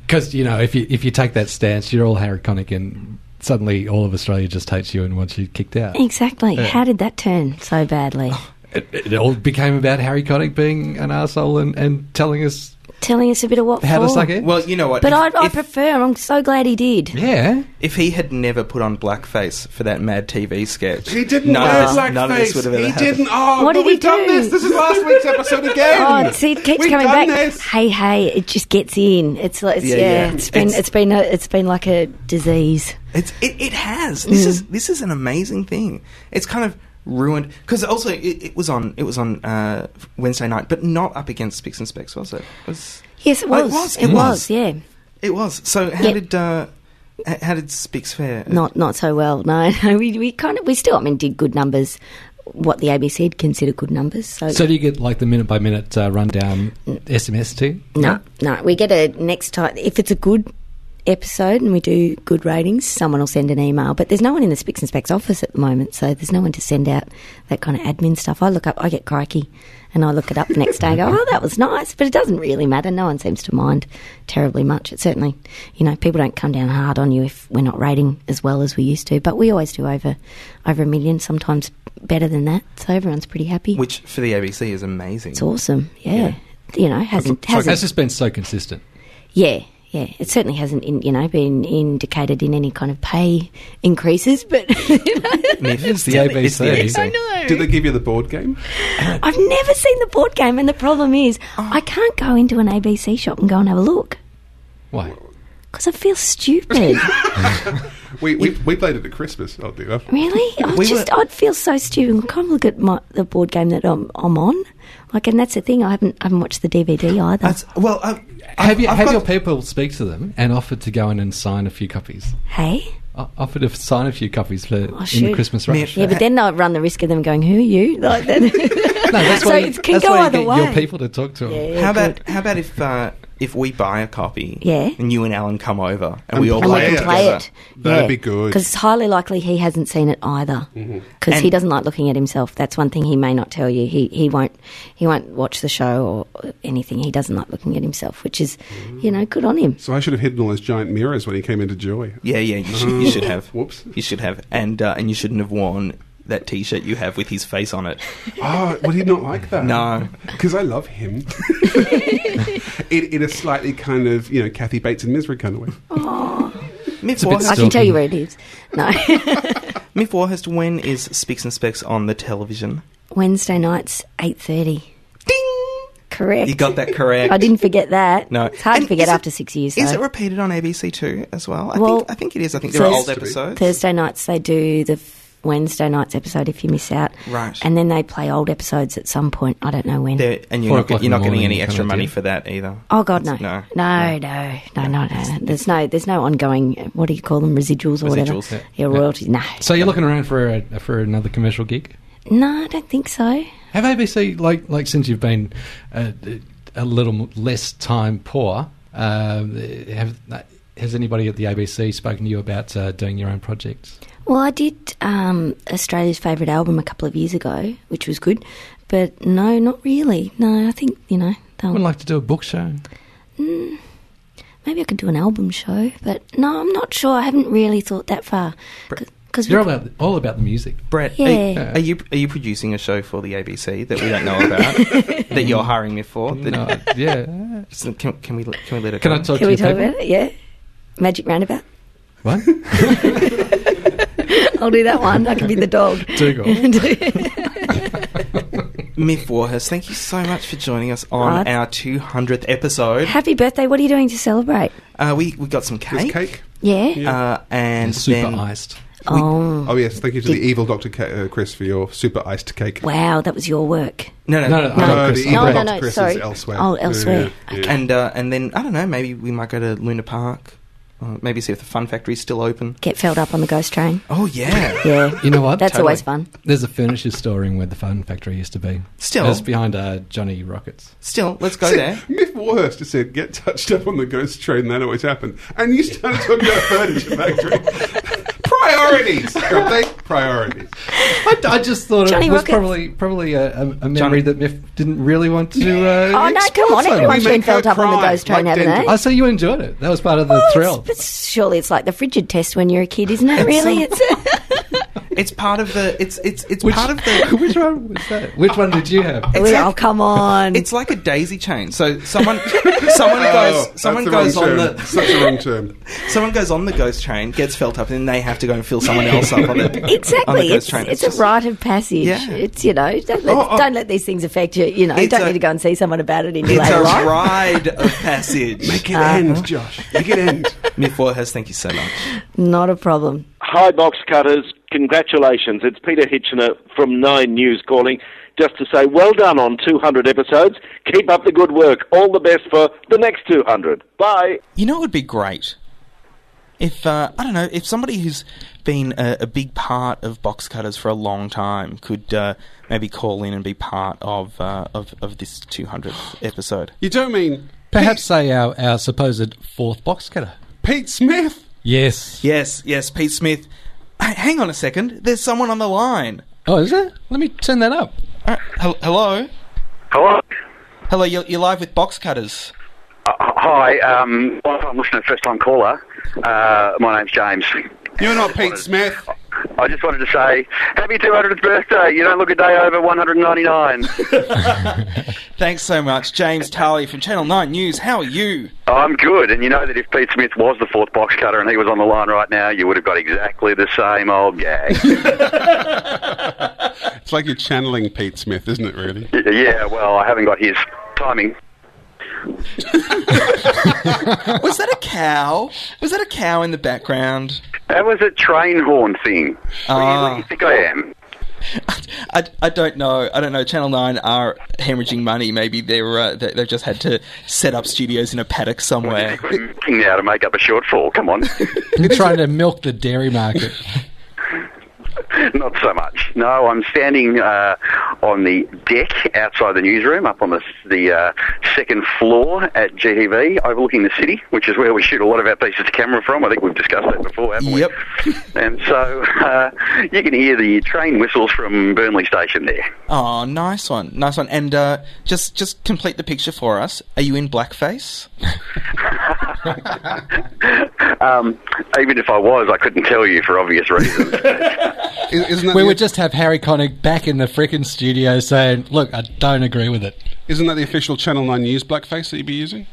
Because you know, if you if you take that stance, you're all Harry Connick, and suddenly all of Australia just hates you and wants you kicked out. Exactly. How did that turn so badly? It, it all became about Harry Connick being an asshole and, and telling us Telling us a bit of what how to for. suck it. Well, you know what? But if, I, I if- prefer. I'm so glad he did. yeah. If he had never put on blackface for that Mad TV sketch, He didn't none wear of this, none of this blackface. would have ever He happened. didn't. Oh, What but did he we've done do? this. This is last week's episode again. Oh, see, it keeps We've coming done back. This. Hey, hey! It just gets in. It's like, it's, Yeah, yeah, yeah. It's been, It's- it's been, a, it's been like a disease. It's, it, it has. This Mm. is this is an amazing thing. It's kind of ruined because also it, it was on it was on uh, Wednesday night, but not up against Spicks and Specs, was it? It was. Yes, it Oh, it was. was, It, it was. was. Yeah. It was. So how Yeah. did uh, how did Spicks fare? Not, not so well. No, no. We, we kind of, we still, I mean, did good numbers. What the ABC would consider good numbers. So, So do you get like the minute by minute uh, rundown SMS too? no, no. We get a next time if it's a good episode and we do good ratings, someone will send an email. But there's no one in the Spicks and Specs office at the moment, so there's no one to send out that kind of admin stuff. I look up, I get crikey, and I look it up the next day and go, oh, that was nice. But it doesn't really matter. No one seems to mind terribly much. It certainly, you know, people don't come down hard on you if we're not rating as well as we used to. But we always do over over a million, sometimes better than that. So everyone's pretty happy. Which for the ABC is amazing. it's awesome. Yeah. You know, hasn't hasn't has just been so consistent. yeah, yeah. It certainly hasn't, in, you know, been indicated in any kind of pay increases, but you know, It's the It's the ABC. I know. Did they give you the board game? I've never seen the board game, and the problem is, Oh. I can't go into an ABC shop and go and have a look Why? because I feel stupid. We, we, we played it at Christmas, oddly enough. Really? I We just were- I'd feel so stupid. I can't look at my, the board game that I'm, I'm on. Like, and that's the thing. I haven't I haven't watched the DVD either. That's, well, uh, Have you I've have got- your people speak to them and offered to go in and sign a few copies? hey, O- offered to sign a few copies for in the should. Christmas rush. yeah, but then they'll run the risk of them going, "Who are you?" Like that. No, that's So why you, it can that's go why you either get way. your people to talk to them. Yeah, How good. about how about if uh, if we buy a copy, Yeah. and you and Alan come over and, And we all and play it play it. That'd be good. Because it's highly likely he hasn't seen it either. Because he doesn't like looking at himself. That's one thing he may not tell you. He he won't he won't watch the show or anything. He doesn't like looking at himself, which is, you know, good on him. So I should have hidden all those giant mirrors when he came into Joy. Yeah, yeah, you should, you should have. Whoops. You should have, and uh, and you shouldn't have worn that T-shirt you have with his face on it. Oh, would he not like that? No. Because I love him. in, in a slightly kind of, you know, Kathy Bates and Misery kind of way. Myf a Warhurst, I can tell you where it is. No, Myf Warhurst, when is Spicks and Specs on the television? Wednesday nights eight thirty. Ding! Correct. You got that correct. I didn't forget that. No, it's hard And to forget it- after six years. Is though. it repeated on ABC Two as well? I Well, think I think it is. I think there are Thurs- old episodes. Thursday nights they do the f- Wednesday nights episode if you miss out. Right. And then they play old episodes at some point. I don't know when. There- and you're Four not, you're not getting morning any kind extra of money deal. for that either. Oh God, no, No. no, no, no, no, no. There's no, there's no ongoing. What do you call them? Residuals or Residuals, whatever. yeah. Yeah, royalties. No, So you're looking around for a, for another commercial gig? no, I don't think so. Have ABC like like since you've been uh, a little less time poor? Um, have has anybody at the ABC spoken to you about uh, doing your own projects? Well, I did um, Australia's favourite album a couple of years ago, which was good. But no, not really. No, I think you know. I They'll, would like to do a book show. maybe I could do an album show, but no, I'm not sure. I haven't really thought that far. Because You're all about all about the music. Brett, Yeah. are, are you are you producing a show for the ABC that we don't know about that you're hiring me for? No, yeah. So Can, can we can we let it? Can go? I talk can to we your talk people? about it? Yeah, Magic Roundabout. What? I'll do that one. I can be the dog. Dougal. Myf Warhurst, thank you so much for joining us on Right. our 200th episode. Happy birthday! What are you doing to celebrate? Uh, we we got some There's cake, cake. Yeah. Uh, and super then iced. Oh, Oh, yes. Thank you to the evil Dr. Ca- uh, Chris for your super iced cake. wow! That was your work. no no No, no, no. no. No, Chris, the evil Brett. No, no, Chris sorry. is elsewhere. Oh, elsewhere. Yeah, yeah. And uh, and then I don't know. Maybe we might go to Luna Park. Uh, maybe see if the Fun Factory's still open. Get filled up on the ghost train. Oh yeah. Yeah. You know what? That's Totally. always fun. There's a furniture store in where the Fun Factory used to be. Still. It's behind uh, Johnny Rockets. Still, let's go See, there. Myf Warhurst just said, get touched up on the ghost train, that always happened. And you started talking about furniture factory. Priorities, don't they? Priorities. I, I just thought Johnny it was Rockets. probably probably a, a, a memory Johnny- that Myf didn't really want to. Uh, Oh no! Come on, so much. everyone's We been make her filled up on the ghost train, like haven't they? I see you enjoyed it. That was part of the Well, thrill. it's- But surely it's like the frigid test when you're a kid, isn't it? Really? It's It's part of the. It's it's it's Which, part of the. which one was that? Which one did you have? oh come on! It's like a daisy chain. So someone someone Oh, goes someone goes on term. the Such a wrong term. someone goes on the ghost train, gets felt up, and then they have to go and fill someone else up on the on the Exactly, ghost it's, train. it's, just- a rite of passage. Yeah. It's you know, don't let, Oh, oh. don't let these things affect you. You know, It's don't a- need to go and see someone about it in your It's a life. ride of passage. Make it Uh-huh. end, Josh. Make it end. Myf Warhurst, thank you so much. Not a problem. Hi, box cutters. Congratulations. It's Peter Hitchener from Nine News calling just to say well done on 200 episodes. Keep up the good work. All the best for the next 200. Bye. You know, it would be great if uh, I don't know if somebody who's been a, a big part of box cutters for a long time could uh, maybe call in and be part of uh, of, of this 200th episode. You don't mean Perhaps say our, our supposed fourth box cutter. Pete Smith? Yes. Yes, yes, Pete Smith. Hey, hang on a second. There's someone on the line. Oh, is there? Let me turn that up. Uh, hel- hello, Hello. hello. You're, you're live with box cutters. Uh, hi. Um, I'm listening, first time caller. Uh, my name's James. You're not Pete Smith. I just wanted to say, happy 200th birthday. You don't look a day over 199. Thanks so much, James Talia from Channel Nine News. How are you? I'm good. And you know that if Pete Smith was the fourth box cutter and he was on the line right now, you would have got exactly the same old gag. It's like you're channeling Pete Smith, isn't it, really? Yeah, well, I haven't got his timing. Was that a cow? Was that a cow in the background? That was a train horn thing. What do you- do you Ah. think I am? I, I don't know. I don't know. Channel Nine are hemorrhaging money. Maybe they're uh, they, they've just had to set up studios in a paddock somewhere. We're milking now to make up a shortfall. Come on. You're trying to milk the dairy market. Not so much. No, I'm standing uh, on the deck outside the newsroom, up on the the uh, second floor at GTV, overlooking the city, which is where we shoot a lot of our pieces of camera from. I think we've discussed that before, haven't Yep. we? And so uh, you can hear the train whistles from Burnley Station there. Oh, nice one, nice one. And uh, just just complete the picture for us. Are you in blackface? Um, even if I was, I couldn't tell you for obvious reasons. Is- Isn't that, We the, would just have Harry Connick back in the frickin' studio saying, "Look, I don't agree with it." isn't that the official Channel 9 News blackface that you'd be using?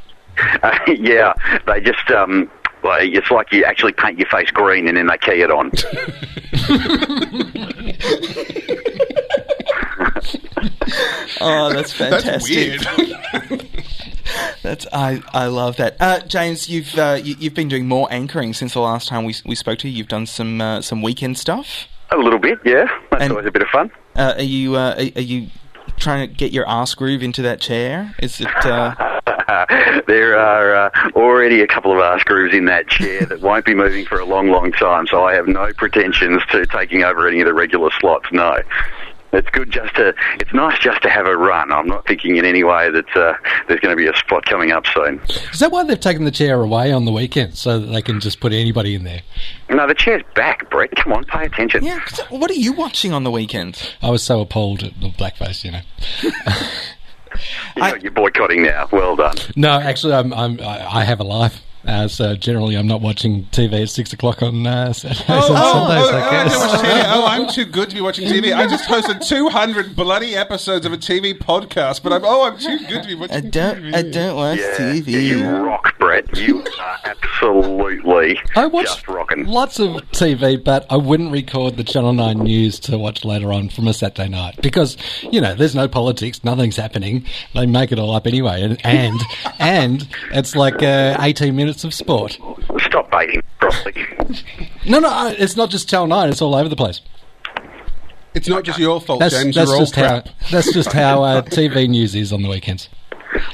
Uh, yeah, they just um, like, it's like you actually paint your face green and then they key it on. Oh, that's fantastic. That's fantastic. weird. That's I I love that. Uh, James, you've uh, you, you've been doing more anchoring since the last time we we spoke to you. You've done some uh, some weekend stuff. A little bit, yeah. That's And- always a bit of fun. Uh, are you uh, are, are you trying to get your ass groove into that chair? Is it? Uh, there are uh, already a couple of ass grooves in that chair that won't be moving for a long, long time, so I have no pretensions to taking over any of the regular slots, no. It's good just to, it's nice just to have a run. I'm not thinking in any way that uh, there's going to be a spot coming up soon. Is that why they've taken the chair away on the weekend so that they can just put anybody in there? No, the chair's back, Brett. Come on, pay attention. yeah. 'cause What are you watching on the weekend? I was so appalled at the blackface, you know. You know, you're boycotting now. Well done. No, actually, I'm, I'm I I have a life. Uh, so generally, I'm not watching TV at six o'clock on uh, Saturdays and Sundays. oh, I I guess. don't watch TV. Oh, I'm too good to be watching TV. I just hosted 200 bloody episodes of a TV podcast, but I'm oh, I'm too good to be watching I don't TV. I don't watch Yeah, TV. you rock, Brett. You are absolutely I watch just rocking. lots of TV, but I wouldn't record the Channel 9 news to watch later on from a Saturday night because, you know, there's no politics, nothing's happening. They make it all up anyway. And and, and it's like uh, 18 minutes of sport. Stop baiting, properly. No, no, it's not just Channel 9, it's all over the place. It's not just your fault, That's, James. that's You're all just how, that's just how uh, TV news is on the weekends.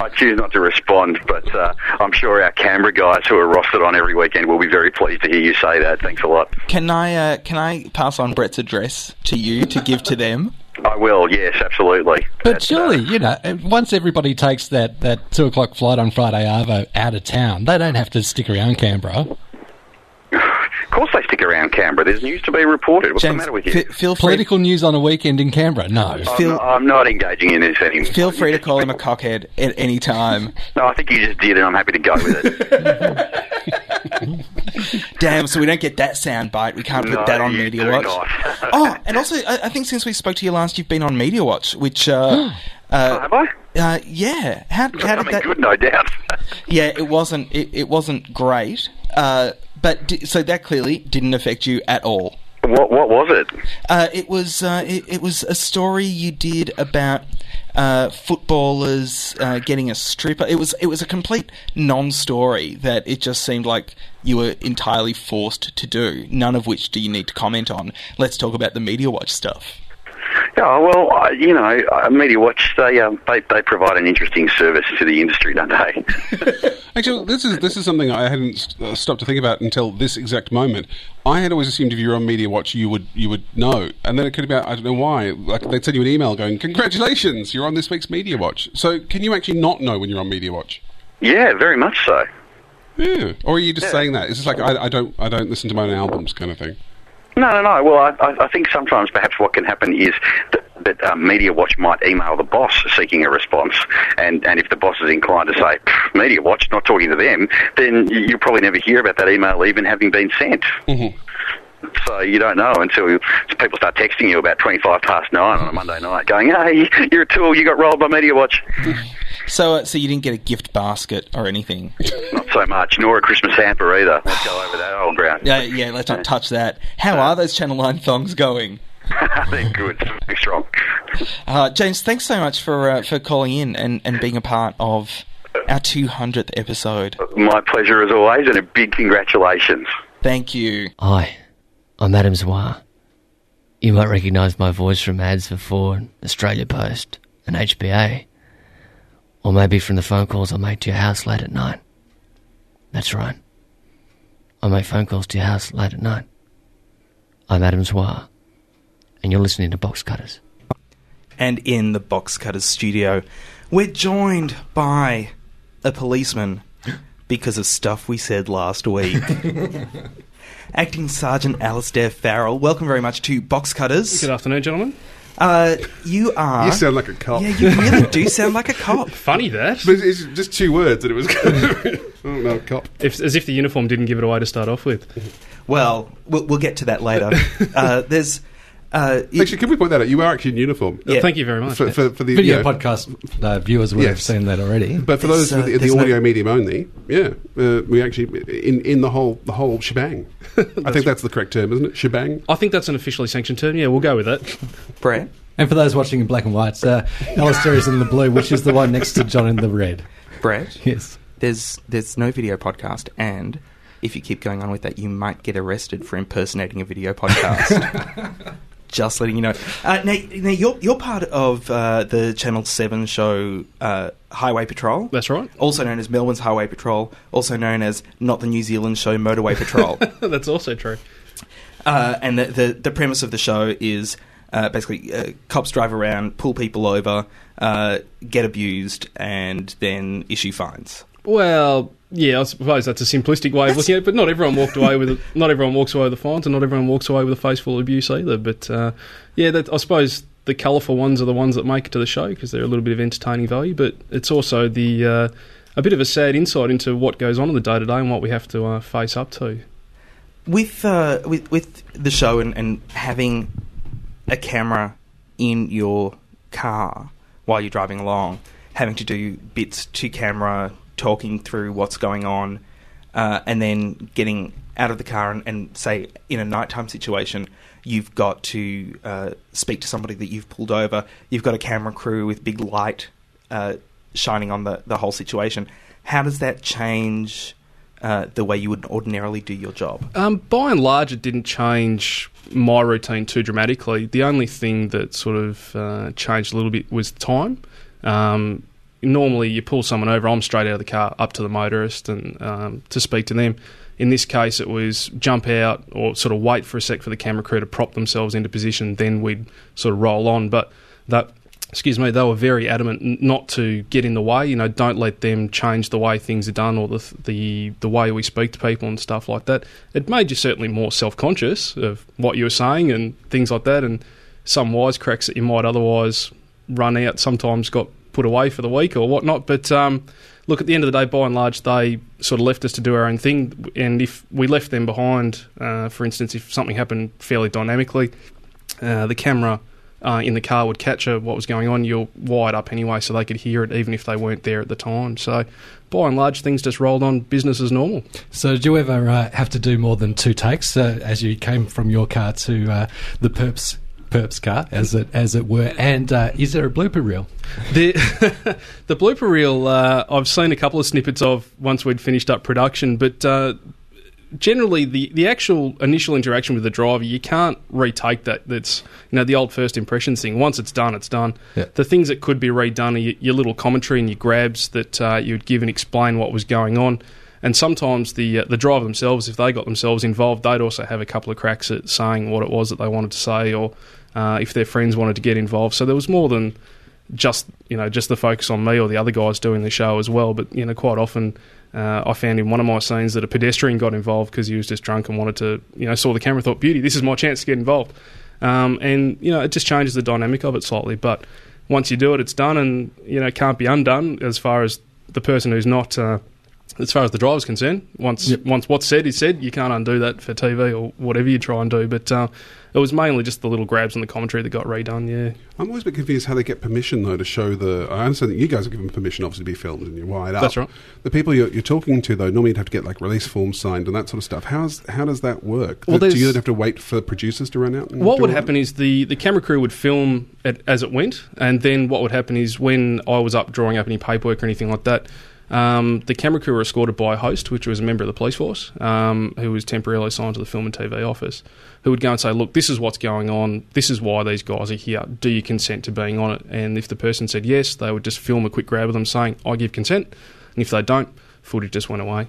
I choose not to respond, but uh, I'm sure our Canberra guys who are rostered on every weekend will be very pleased to hear you say that. Thanks a lot. Can I uh, can I pass on Brett's address to you to give to them? I will, yes, absolutely. But That's, surely, uh, you know, once everybody takes that, that two o'clock flight on Friday Arvo out of town, they don't have to stick around Canberra. Of course they stick around Canberra. There's news to be reported. What's the matter with you? f- feel free. Political news on a weekend in Canberra? No. I'm, Phil- not, I'm not engaging in this anymore. Feel free to call him a cockhead at any time. No, I think you just did, and I'm happy to go with it. Damn, so we don't get that sound bite. We can't put No, that on Media Watch. oh, and also, I, I think since we spoke to you last, you've been on Media Watch, which, uh, Oh, uh, have I? uh, yeah, how, how did Something that? good, no doubt. Yeah, it wasn't. It, it wasn't great. Uh, but di- so that clearly didn't affect you at all. what, what was it? Uh, it was uh, it, it was a story you did about uh, footballers uh, getting a stripper. It was it was a complete non-story that it just seemed like you were entirely forced to do. None of which do you need to comment on. Let's talk about the Media Watch stuff. Yeah, well, uh, you know, uh, Media Watch, they, um, they, they provide an interesting service to the industry, don't they? Actually, this is this is something I hadn't uh, stopped to think about until this exact moment. I had always assumed if you were on Media Watch, you would you would know, and then it could be I don't know why. Like they'd send you an email going, "Congratulations, you're on this week's Media Watch." So, can you actually not know when you're on Media Watch? yeah, very much so. Yeah. Or are you just saying that? It's just like I, I don't I don't listen to my own albums kind of thing. No, no, no. Well, I, I think sometimes perhaps what can happen is that, that um, Media Watch might email the boss seeking a response, and, and if the boss is inclined to say, Media Watch, not talking to them, then you, you'll probably never hear about that email even having been sent. So you don't know until people start texting you about 25 past nine on a Monday night going, hey, you're a tool, you got rolled by Media Watch. So uh, so you didn't get a gift basket or anything. Not so much, nor a Christmas hamper either. Let's go over that old ground. Yeah, yeah. Let's not touch that. How are those Channel Nine thongs going? They're good, very strong. Uh, James, thanks so much for uh, for calling in and, and being a part of our 200th episode. My pleasure as always, and a big congratulations. Thank you. Hi, I'm Adam Zwar. You might recognise my voice from ads for Ford, Australia Post, and HBA. Or maybe from the phone calls I make to your house late at night. That's right. I make phone calls to your house late at night. I'm Adam Zwar, and you're listening to Box Cutters. And in the Box Cutters studio, we're joined by a policeman because of stuff we said last week. Acting Sergeant Alistair Farrell, welcome very much to Box Cutters. Good afternoon, gentlemen. Uh, you are. You sound like a cop. Yeah, you really do sound like a cop. Funny that. But it's just two words, and it was. oh no, cop. If, as if the uniform didn't give it away to start off with. Well, we'll, we'll get to that later. Uh, there's. Uh, y- Actually, can we point that out? You are actually in uniform. Yeah. Thank you very much. For, for, for the Video you know, podcast uh, viewers would have seen that already. But for There's, those uh, with the, there's the no- audio medium only, yeah, uh, we actually in in the whole the whole shebang. I think that's the correct term, isn't it? Shebang. I think that's an officially sanctioned term. Yeah, we'll go with it. Brett. And for those watching in black and white, uh, Alistair is in the blue, which is the one next to John in the red. Brett. Yes. There's there's no video podcast, and if you keep going on with that, you might get arrested for impersonating a video podcast. Just letting you know. Uh, now, now you're you're part of uh, the Channel Seven show uh, Highway Patrol. That's right. Also known as Melbourne's Highway Patrol, also known as not the New Zealand show Motorway Patrol. that's also true. Uh, and the, the the premise of the show is uh, basically uh, cops drive around, pull people over, uh, get abused, and then issue fines. Well, yeah, I suppose that's a simplistic way of looking at it, but not everyone walked away with it. Not everyone walks away with the fines, and not everyone walks away with a face full of abuse either. But uh, yeah, that, I suppose the colourful ones are the ones that make it to the show because they're a little bit of entertaining value. But it's also the uh, a bit of a sad insight into what goes on in the day to day and what we have to uh, face up to. with uh, with with the show and, and having a camera in your car while you're driving along, having to do bits to camera, talking through what's going on, uh, and then getting out of the car and, and say in a nighttime situation, you've got to uh, speak to somebody that you've pulled over. You've got a camera crew with big light uh, shining on the, the whole situation. How does that change uh, the way you would ordinarily do your job? Um, by and large, it didn't change my routine too dramatically. The only thing that sort of uh, changed a little bit was time. Um, normally, you pull someone over, I'm straight out of the car up to the motorist and um, to speak to them. In this case, it was jump out or sort of wait for a sec for the camera crew to prop themselves into position, then we'd sort of roll on. But that excuse me, they were very adamant not to get in the way. You know, don't let them change the way things are done or the the the way we speak to people and stuff like that. It made you certainly more self conscious of what you were saying and things like that, and some wisecracks that you might otherwise run out sometimes got put away for the week or whatnot. But um, look, at the end of the day, by and large, they sort of left us to do our own thing. And if we left them behind, uh, for instance, if something happened fairly dynamically, uh, the camera uh, in the car would capture what was going on. You're wired up anyway, so they could hear it even if they weren't there at the time. So, by and large, things just rolled on business as normal. So, did you ever uh, have to do more than two takes uh, as you came from your car to uh, the perps perps car, as it as it were? And uh, is there a blooper reel? The the blooper reel uh, I've seen a couple of snippets of once we'd finished up production, but uh, generally the, the actual initial interaction with the driver you can't retake that. That's you know the old first impressions thing. Once it's done, it's done. Yeah. The things that could be redone are your, your little commentary and your grabs that uh, you would give and explain what was going on. And sometimes the uh, the driver themselves, if they got themselves involved, they'd also have a couple of cracks at saying what it was that they wanted to say, or uh, if their friends wanted to get involved. So there was more than just you know just the focus on me or the other guys doing the show as well. But you know, quite often uh, I found in one of my scenes that a pedestrian got involved because he was just drunk and wanted to you know saw the camera, thought, "Beauty, this is my chance to get involved." Um, and you know, it just changes the dynamic of it slightly. But once you do it, it's done, and you know, can't be undone as far as the person who's not. Uh, as far as the driver's concerned, once Yep. once what's said is said, you can't undo that for TV or whatever you try and do. But uh, it was mainly just the little grabs and the commentary that got redone. Yeah. I'm always a bit confused how they get permission though to show the. I understand that you guys are given permission, obviously, to be filmed and you're wired up. That's right. The people you're, you're talking to though, normally you'd have to get like release forms signed and that sort of stuff. How's how does that work? Well, do, do you then have to wait for producers to run out? And What would happen that? is the, the camera crew would film it as it went, and then what would happen is when I was up drawing up any paperwork or anything like that, Um, the camera crew were escorted by a host, which was a member of the police force, um, who was temporarily assigned to the film and TV office, who would go and say, "Look, this is what's going on. This is why these guys are here. Do you consent to being on it?" And if the person said yes, they would just film a quick grab of them saying, "I give consent." And if they don't, footage just went away.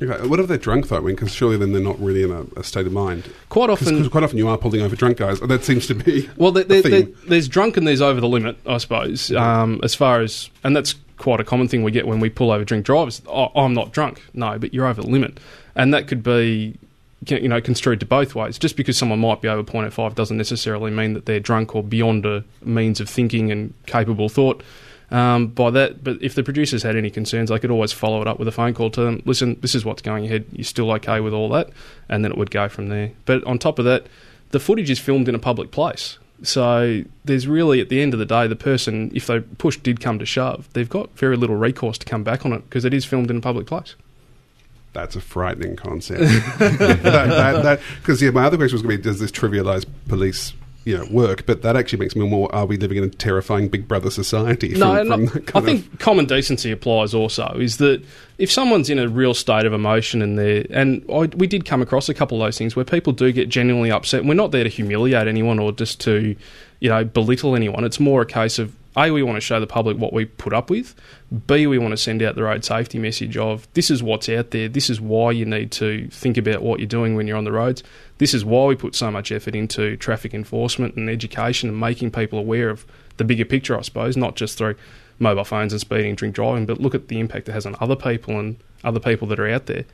Okay. What if they're drunk though? I mean, because surely then they're not really in a, a state of mind. Quite often- 'cause quite often you are pulling over drunk guys. That seems to be Well, there, a there, theme. there, there's drunk and there's over the limit, I suppose. Um, as far as, and that's quite a common thing we get when we pull over drink drivers. Oh, I'm not drunk. No, but you're over the limit, and that could be, you know, construed to both ways. Just because someone might be over 0.05 doesn't necessarily mean that they're drunk or beyond a means of thinking and capable thought. Um, by that, but if the producers had any concerns, they could always follow it up with a phone call to them. Listen, this is what's going ahead. You're still okay with all that, and then it would go from there. But on top of that, the footage is filmed in a public place. So there's really, at the end of the day, the person, if they push did come to shove, they've got very little recourse to come back on it because it is filmed in a public place. That's a frightening concept. Because yeah, my other question was going to be: Does this trivialise police, you know, work? But that actually makes me more: Are we living in a terrifying Big Brother society? No, from- no, from that I think common decency applies also. Is that if someone's in a real state of emotion and they're and I, we did come across a couple of those things where people do get genuinely upset. And we're not there to humiliate anyone or just to, you know, belittle anyone. It's more a case of a we want to show the public what we put up with. B we want to send out the road safety message of this is what's out there. This is why you need to think about what you're doing when you're on the roads. This is why we put so much effort into traffic enforcement and education and making people aware of the bigger picture, I suppose, not just through mobile phones and speeding and drink driving, but look at the impact it has on other people and other people that are out there.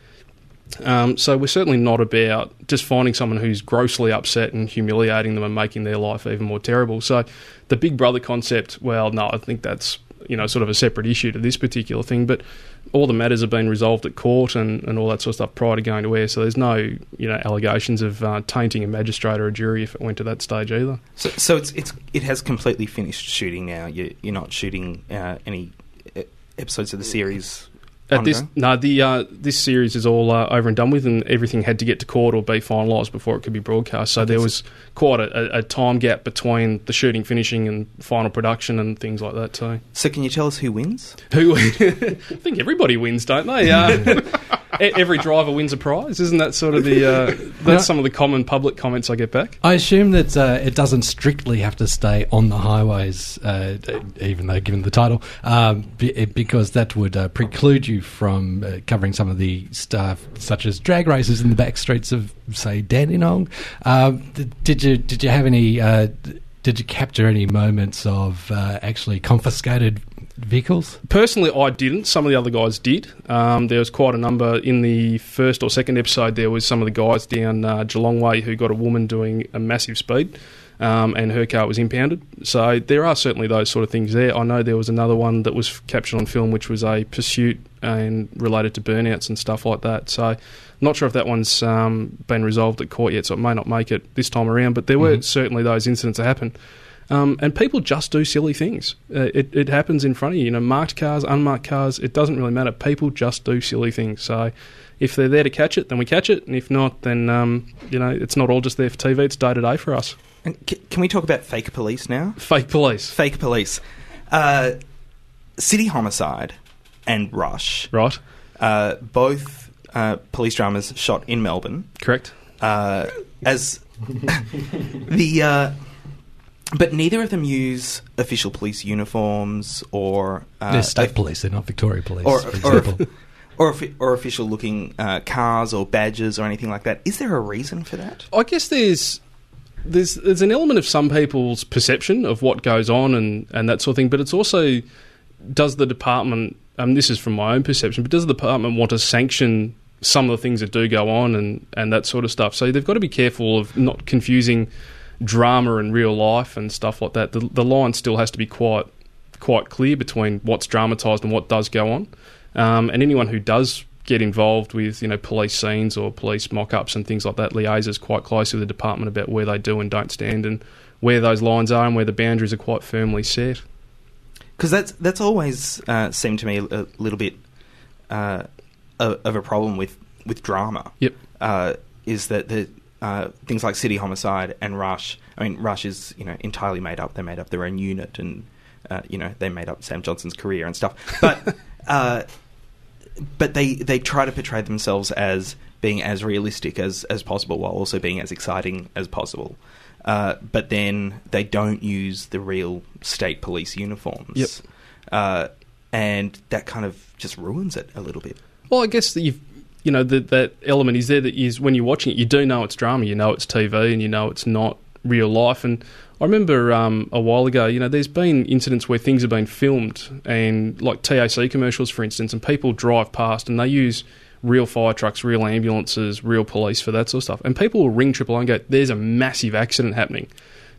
Um, so we're certainly not about just finding someone who's grossly upset and humiliating them and making their life even more terrible. So the Big Brother concept, well, no, I think that's you know sort of a separate issue to this particular thing. But all the matters have been resolved at court and, and all that sort of stuff prior to going to air. So there's no you know allegations of uh, tainting a magistrate or a jury if it went to that stage either. So, so it's it's it has completely finished shooting now. You, you're not shooting uh, any episodes of the series. At this, no, the uh, this series is all uh, over and done with, and everything had to get to court or be finalised before it could be broadcast. So there was quite a, a, a time gap between the shooting finishing and final production and things like that too. So can you tell us who wins? Who? I think everybody wins, don't they? Uh, e- every driver wins a prize, isn't that sort of the? Uh, that's some of the common public comments I get back. I assume that uh, it doesn't strictly have to stay on the highways, uh, even though given the title, um, be, because that would uh, preclude you from uh, covering some of the stuff, such as drag races in the back streets of, say, Dandenong. Um, d- did you did you have any? Uh, did you capture any moments of uh, actually confiscated vehicles? Personally, I didn't. Some of the other guys did. Um, there was quite a number in the first or second episode. There was some of the guys down uh, Geelong Way who got a woman doing a massive speed, um, and her car was impounded. So there are certainly those sort of things there. I know there was another one that was captured on film, which was a pursuit and related to burnouts and stuff like that. So. Not sure if that one's um, been resolved at court yet, so it may not make it this time around. But there were Mhm. certainly those incidents that happen. Um, and people just do silly things. Uh, it, it happens in front of you. You know, marked cars, unmarked cars, it doesn't really matter. People just do silly things. So if they're there to catch it, then we catch it. And if not, then, um, you know, it's not all just there for TV. It's day to day for us. And c- can we talk about fake police now? Fake police. Fake police. Uh, City Homicide and Rush. Right. Uh, both uh, police dramas shot in Melbourne. Correct. Uh, as the. Uh, but neither of them use official police uniforms or. Uh, They're state police, they're not Victoria police, Or, for or, example. or, offi- or official looking uh, cars or badges or anything like that. Is there a reason for that? I guess there's there's there's an element of some people's perception of what goes on and, and that sort of thing, but it's also does the department um, this is from my own perception, but does the department want to sanction some of the things that do go on and, and that sort of stuff? So they've got to be careful of not confusing drama and real life and stuff like that. The, the line still has to be quite quite clear between what's dramatised and what does go on. Um, and anyone who does get involved with you know police scenes or police mock-ups and things like that liaises quite closely with the department about where they do and don't stand and where those lines are and where the boundaries are quite firmly set. Because that's that's always uh, seemed to me a little bit uh, of of a problem with with drama. Yep. Uh, is that the uh, things like City Homicide and Rush? I mean, Rush is you know entirely made up. They made up their own unit, and uh, you know they made up Sam Johnson's career and stuff. But uh, but they they try to portray themselves as being as realistic as as possible while also being as exciting as possible. Uh, but then they don't use the real state police uniforms. Yep. Uh, and that kind of just ruins it a little bit. Well, I guess that you've, you know, that that element is there that is when you're watching it, you do know it's drama, you know it's TV, and you know it's not real life. And I remember um, a while ago, you know, there's been incidents where things have been filmed, and like TAC commercials, for instance, and people drive past and they use real fire trucks, real ambulances, real police for that sort of stuff. And people will ring Triple O and go, "There's a massive accident happening."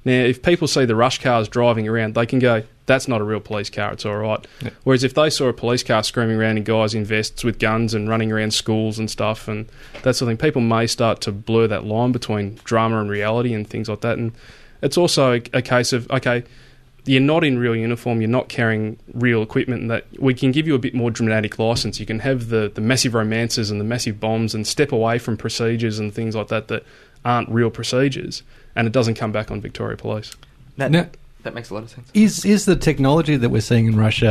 Now, if people see the Rush cars driving around, they can go, "That's not a real police car. It's all right." Whereas if they saw a police car screaming around in guys in vests with guns and running around schools and stuff and that sort of thing, people may start to blur that line between drama and reality and things like that. And it's also a, a case of okay, you're not in real uniform, you're not carrying real equipment, and that we can give you a bit more dramatic license. You can have the, the massive romances and the massive bombs and step away from procedures and things like that that aren't real procedures, and it doesn't come back on Victoria Police. That, Now- that makes a lot of sense. Is is the technology that we're seeing in Rush,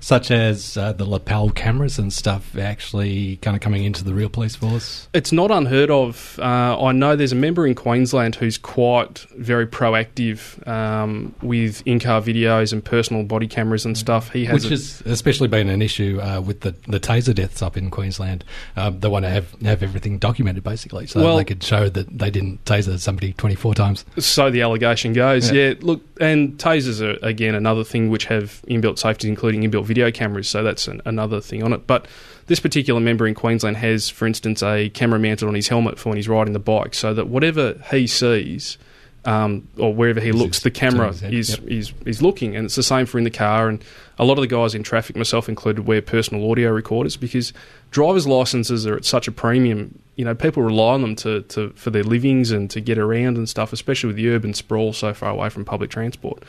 such as uh, the lapel cameras and stuff, actually kind of coming into the real police force? It's not unheard of. Uh, I know there's a member in Queensland who's quite very proactive um, with in-car videos and personal body cameras and stuff. He has Which a- has especially been an issue uh, with the, the taser deaths up in Queensland. Um, they want to have, have everything documented, basically, so Well- they could show that they didn't taser somebody 24 times. So the allegation goes. Yeah. Yeah. look, and tasers are again another thing which have inbuilt safeties, including inbuilt video cameras. So that's an, another thing on it. But this particular member in Queensland has, for instance, a camera mounted on his helmet for when he's riding the bike, so that whatever he sees. Um, or wherever he looks, the camera is is, yep. is is looking, and it's the same for in the car. And a lot of the guys in traffic, myself included, wear personal audio recorders because drivers' licenses are at such a premium. You know, people rely on them to, to for their livings and to get around and stuff, especially with the urban sprawl so far away from public transport.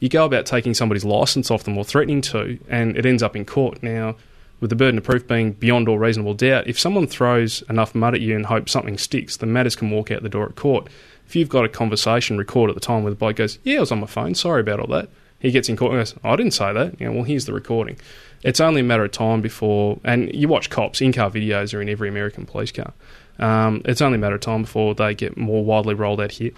You go about taking somebody's license off them or threatening to, and it ends up in court. Now, with the burden of proof being beyond all reasonable doubt, if someone throws enough mud at you and hopes something sticks, the matters can walk out the door at court. If you've got a conversation record at the time where the bloke goes, "Yeah, I was on my phone. Sorry about all that," he gets in court and goes, "I didn't say that." You know, well, here's the recording. It's only a matter of time before, and you watch cops in-car videos are in every American police car. Um, it's only a matter of time before they get more widely rolled out here.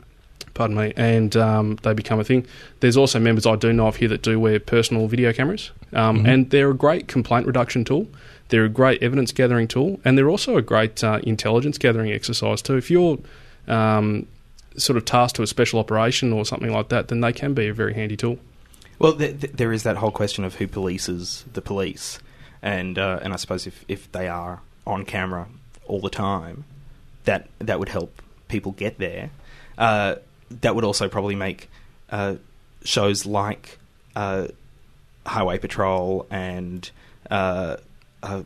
Pardon me, and um, they become a thing. There's also members I do know of here that do wear personal video cameras, um, and they're a great complaint reduction tool. They're a great evidence gathering tool, and they're also a great uh, intelligence gathering exercise too. If you're um, sort of tasked to a special operation or something like that, then they can be a very handy tool. Well, th- th- there is that whole question of who polices the police, and uh, and I suppose if, if they are on camera all the time, that that would help people get there. Uh, that would also probably make uh, shows like uh, Highway Patrol and uh, uh,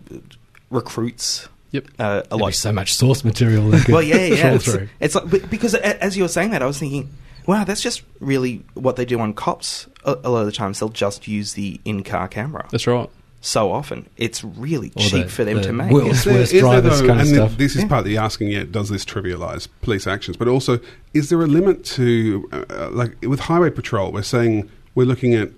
Recruits. Yep, uh, a There'd lot be so much source material. They well, yeah, yeah. It's, it's like because as you were saying that, I was thinking, wow, that's just really what they do on cops. A, a lot of the times, they'll just use the in-car camera. That's right. So often, it's really Or cheap the- for them the to make. World's Is there- worst is there, drivers though- kind of and stuff. This is Yeah. partly asking, yeah, does this trivialise police actions? But also, is there a limit to, uh, like, with highway patrol, we're saying we're looking at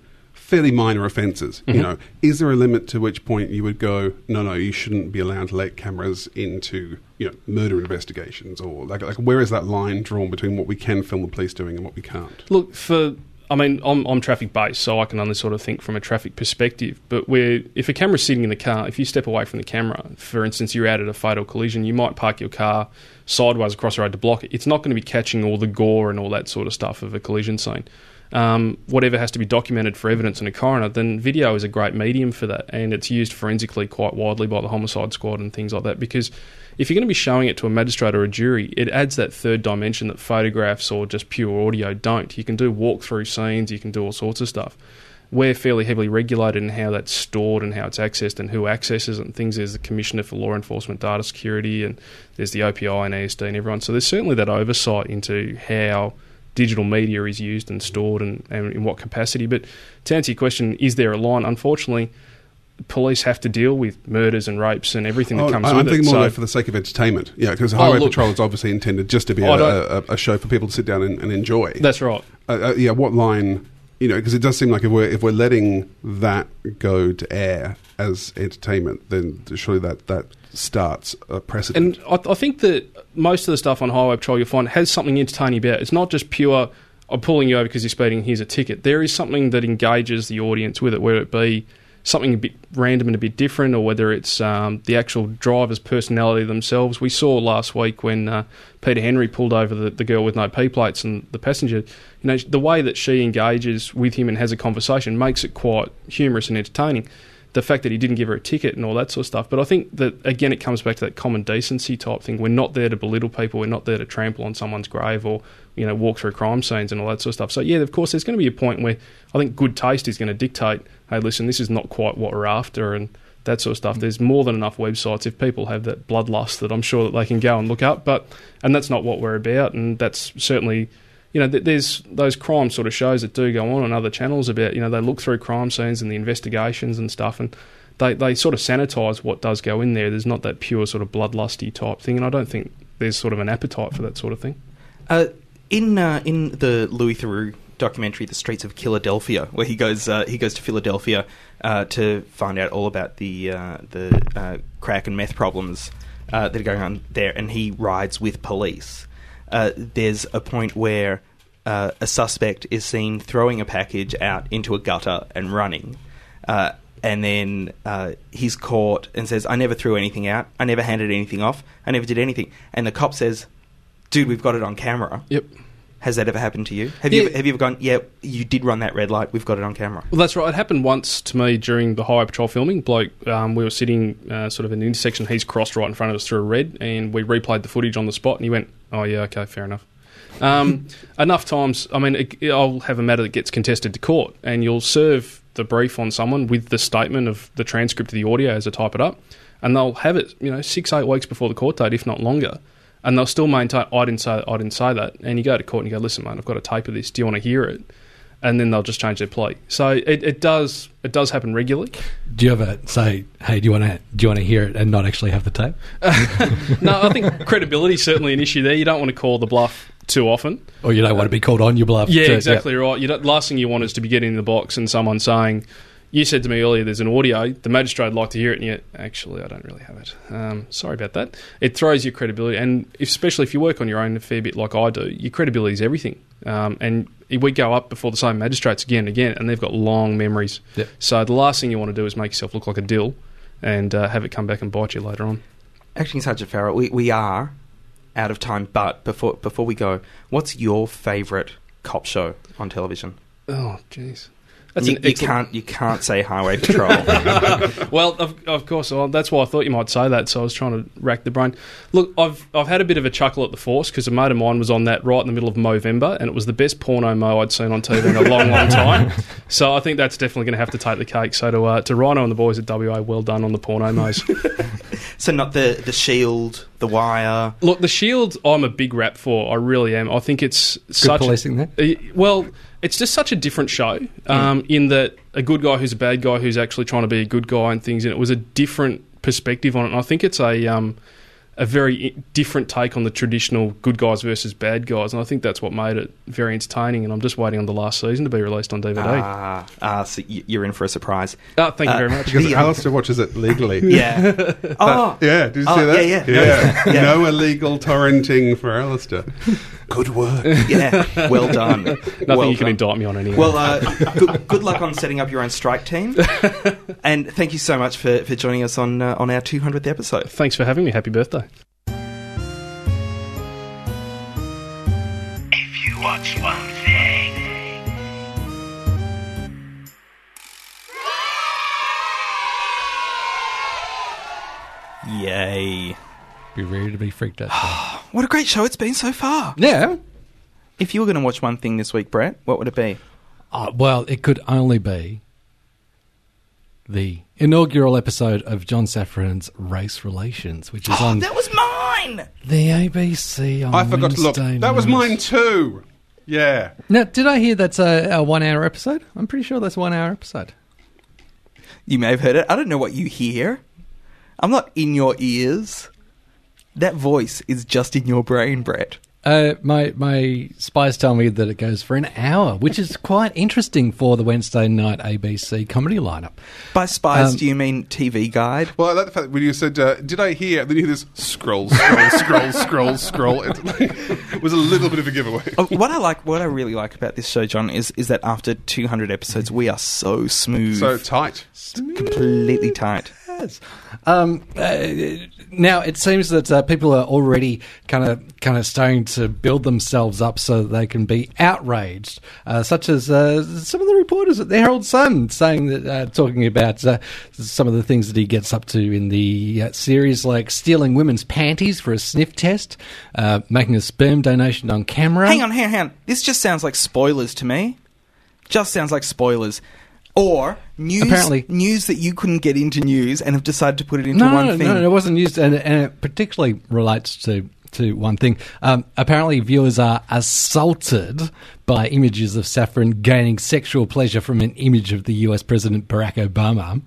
fairly minor offences. Mm-hmm. You know, is there a limit to which point you would go, no, no, you shouldn't be allowed to let cameras into, you know, murder investigations, or like, like where is that line drawn between what we can film the police doing and what we can't? Look, for I mean, I'm, I'm traffic based, so I can only sort of think from a traffic perspective. But where if a camera's sitting in the car, if you step away from the camera, for instance, you're out at a fatal collision, you might park your car sideways across the road to block it. It's not going to be catching all the gore and all that sort of stuff of a collision scene. Um, whatever has to be documented for evidence in a coroner, then video is a great medium for that, and it's used forensically quite widely by the homicide squad and things like that. Because if you're going to be showing it to a magistrate or a jury, it adds that third dimension that photographs or just pure audio don't. You can do walk-through scenes, you can do all sorts of stuff. We're fairly heavily regulated in how that's stored and how it's accessed and who accesses it and things. There's the Commissioner for Law Enforcement Data Security and there's the OPI and ESD and everyone. So there's certainly that oversight into how digital media is used and stored and, and in what capacity. But to answer your question, is there a line? Unfortunately, police have to deal with murders and rapes and everything that Oh, comes I- with I'm thinking more So- for the sake of entertainment. Yeah, because Oh, Highway look- Patrol is obviously intended just to be I a, a, a show for people to sit down and, and enjoy. That's right. Uh, uh, yeah, what line you know, because it does seem like if we're if we're letting that go to air as entertainment, then surely that that starts a precedent. And I, I think that most of the stuff on Highway Patrol you'll find has something entertaining about it. It's not just pure, I'm pulling you over because you're speeding, here's a ticket. There is something that engages the audience with it, whether it be something a bit random and a bit different, or whether it's um, the actual driver's personality themselves. We saw last week when uh, Peter Henry pulled over the, the girl with no P plates and the passenger. You know, the way that she engages with him and has a conversation makes it quite humorous and entertaining. The fact that he didn't give her a ticket and all that sort of stuff. But I think that, again, it comes back to that common decency type thing. We're not there to belittle people. We're not there to trample on someone's grave or, you know, walk through crime scenes and all that sort of stuff. So, yeah, of course, there's going to be a point where I think good taste is going to dictate, hey, listen, this is not quite what we're after and that sort of stuff. Mm. There's more than enough websites if people have that bloodlust that I'm sure that they can go and look up. But and that's not what we're about, and that's certainly you know there's those crime sort of shows that do go on on other channels about you know they look through crime scenes and the investigations and stuff and. They, they sort of sanitise what does go in there. There's not that pure sort of bloodlusty type thing, and I don't think there's sort of an appetite for that sort of thing. Uh, in uh, in the Louis Theroux documentary, "The Streets of Philadelphia," where he goes uh, he goes to Philadelphia uh, to find out all about the uh, the uh, crack and meth problems that are going on there, and he rides with police. Uh, there's a point where uh, a suspect is seen throwing a package out into a gutter and running. Uh, and then uh, he's caught and says, "I never threw anything out. I never handed anything off. I never did anything." And the cop says, "Dude, we've got it on camera." Yep. Has that ever happened to you? Have you ever, have you ever gone? Yeah, you did run that red light. We've got it on camera. Well, that's right. It happened once to me during the highway patrol filming. Bloke, um, we were sitting uh, sort of in an intersection. He's crossed right in front of us through a red, and we replayed the footage on the spot. And he went, "Oh yeah, okay, fair enough." Um, enough times. I mean, it, I'll have a matter that gets contested to court, and you'll serve the brief on someone with the statement of the transcript of the audio as I type it up, and they'll have it, you know, six eight weeks before the court date, if not longer. And they'll still maintain, I didn't say, I didn't say that. And you go to court and you go, listen, mate, I've got a tape of this. Do you want to hear it? And then they'll just change their plea. So it, it does it does happen regularly. Do you ever say, "Hey, do you want to do you want to hear it and not actually have the tape?" no, I think credibility is certainly an issue there. You don't want to call the bluff too often. Or you don't want to be called on your bluff? Yeah, too. exactly right. You don't, last thing you want is to be getting in the box and someone saying, "You said to me earlier, there's an audio. The magistrate would like to hear it." And yet, actually, I don't really have it. Um, sorry about that. It throws your credibility, and especially if you work on your own a fair bit, like I do, your credibility is everything. Um, and we go up before the same magistrates again and again, and they've got long memories. Yep. So the last thing you want to do is make yourself look like a dill, and uh, have it come back and bite you later on. Acting Sergeant Farrell, we, we are out of time, but before before we go, what's your favourite cop show on television? Oh, jeez. You, an you excellent- can't you can't say Highway Patrol. well, of, of course, well, that's why I thought you might say that. So I was trying to rack the brain. Look, I've I've had a bit of a chuckle at the Force because a mate of mine was on that right in the middle of Movember, and it was the best porno mo I'd seen on TV in a long, long time. So I think that's definitely going to have to take the cake. So to uh, to Rhino and the boys at WA, well done on the porno mos. so not the the Shield, the Wire. Look, the Shield, I'm a big rap for. I really am. I think it's such policing there? Uh, well, it's just such a different show um, in that a good guy who's a bad guy who's actually trying to be a good guy and things. And it was a different perspective on it. And I think it's a um, a very different take on the traditional good guys versus bad guys. And I think that's what made it very entertaining. And I'm just waiting on the last season to be released on DVD. Ah, ah, so you're in for a surprise. Oh, thank you Uh, very much. Because the, Alistair watches it legally. Yeah. oh, Yeah, did you Oh, see that? yeah, yeah. Yeah. Yeah. No illegal torrenting for Alistair. Good work. yeah. Well done. Nothing well you can done. indict me on anyway. Well, uh, good, good luck on setting up your own strike team, and thank you so much for, for joining us on uh, on our 200th episode. Thanks for having me. Happy birthday. If you watch one thing, Yay! Be ready to be freaked out. What a great show it's been so far. yeah. If you were going to watch one thing this week, Brett, what would it be? Uh, well, it could only be the inaugural episode of John Safran's Race Relations, which is on that was mine. the ABC on I forgot to look. Wednesday That was mine too. Yeah. Now, did I hear that's a, a one-hour episode? I'm pretty sure that's a one-hour episode. You may have heard it. I don't know what you hear. I'm not in your ears. That voice is just in your brain, Brett. Uh, my my spies tell me that it goes for an hour, which is quite interesting for the Wednesday night ABC comedy lineup. By spies, Um, do you mean TV Guide? Well, I like the fact that when you said, uh, "Did I hear?" Then you hear this scroll, scroll, scroll, scroll, scroll. It, it was a little bit of a giveaway. Oh, what I like, what I really like about this show, John, is is that after 200 episodes, we are so smooth, So tight. completely tight. Yes. Um, uh, now it seems that uh, people are already kind of kind of starting to build themselves up so that they can be outraged, uh, such as uh, some of the reporters at the Herald Sun saying that, uh, talking about uh, some of the things that he gets up to in the series, like stealing women's panties for a sniff test, making a sperm donation on camera. Hang on, hang on, hang on. This just sounds like spoilers to me. Just sounds like spoilers. Or news, Apparently- news that you couldn't get into news and have decided to put it into no, one no, thing. No, it wasn't used, and, and it particularly relates to to one thing. Um, apparently, viewers are assaulted by images of Safran gaining sexual pleasure from an image of the U.S. President Barack Obama.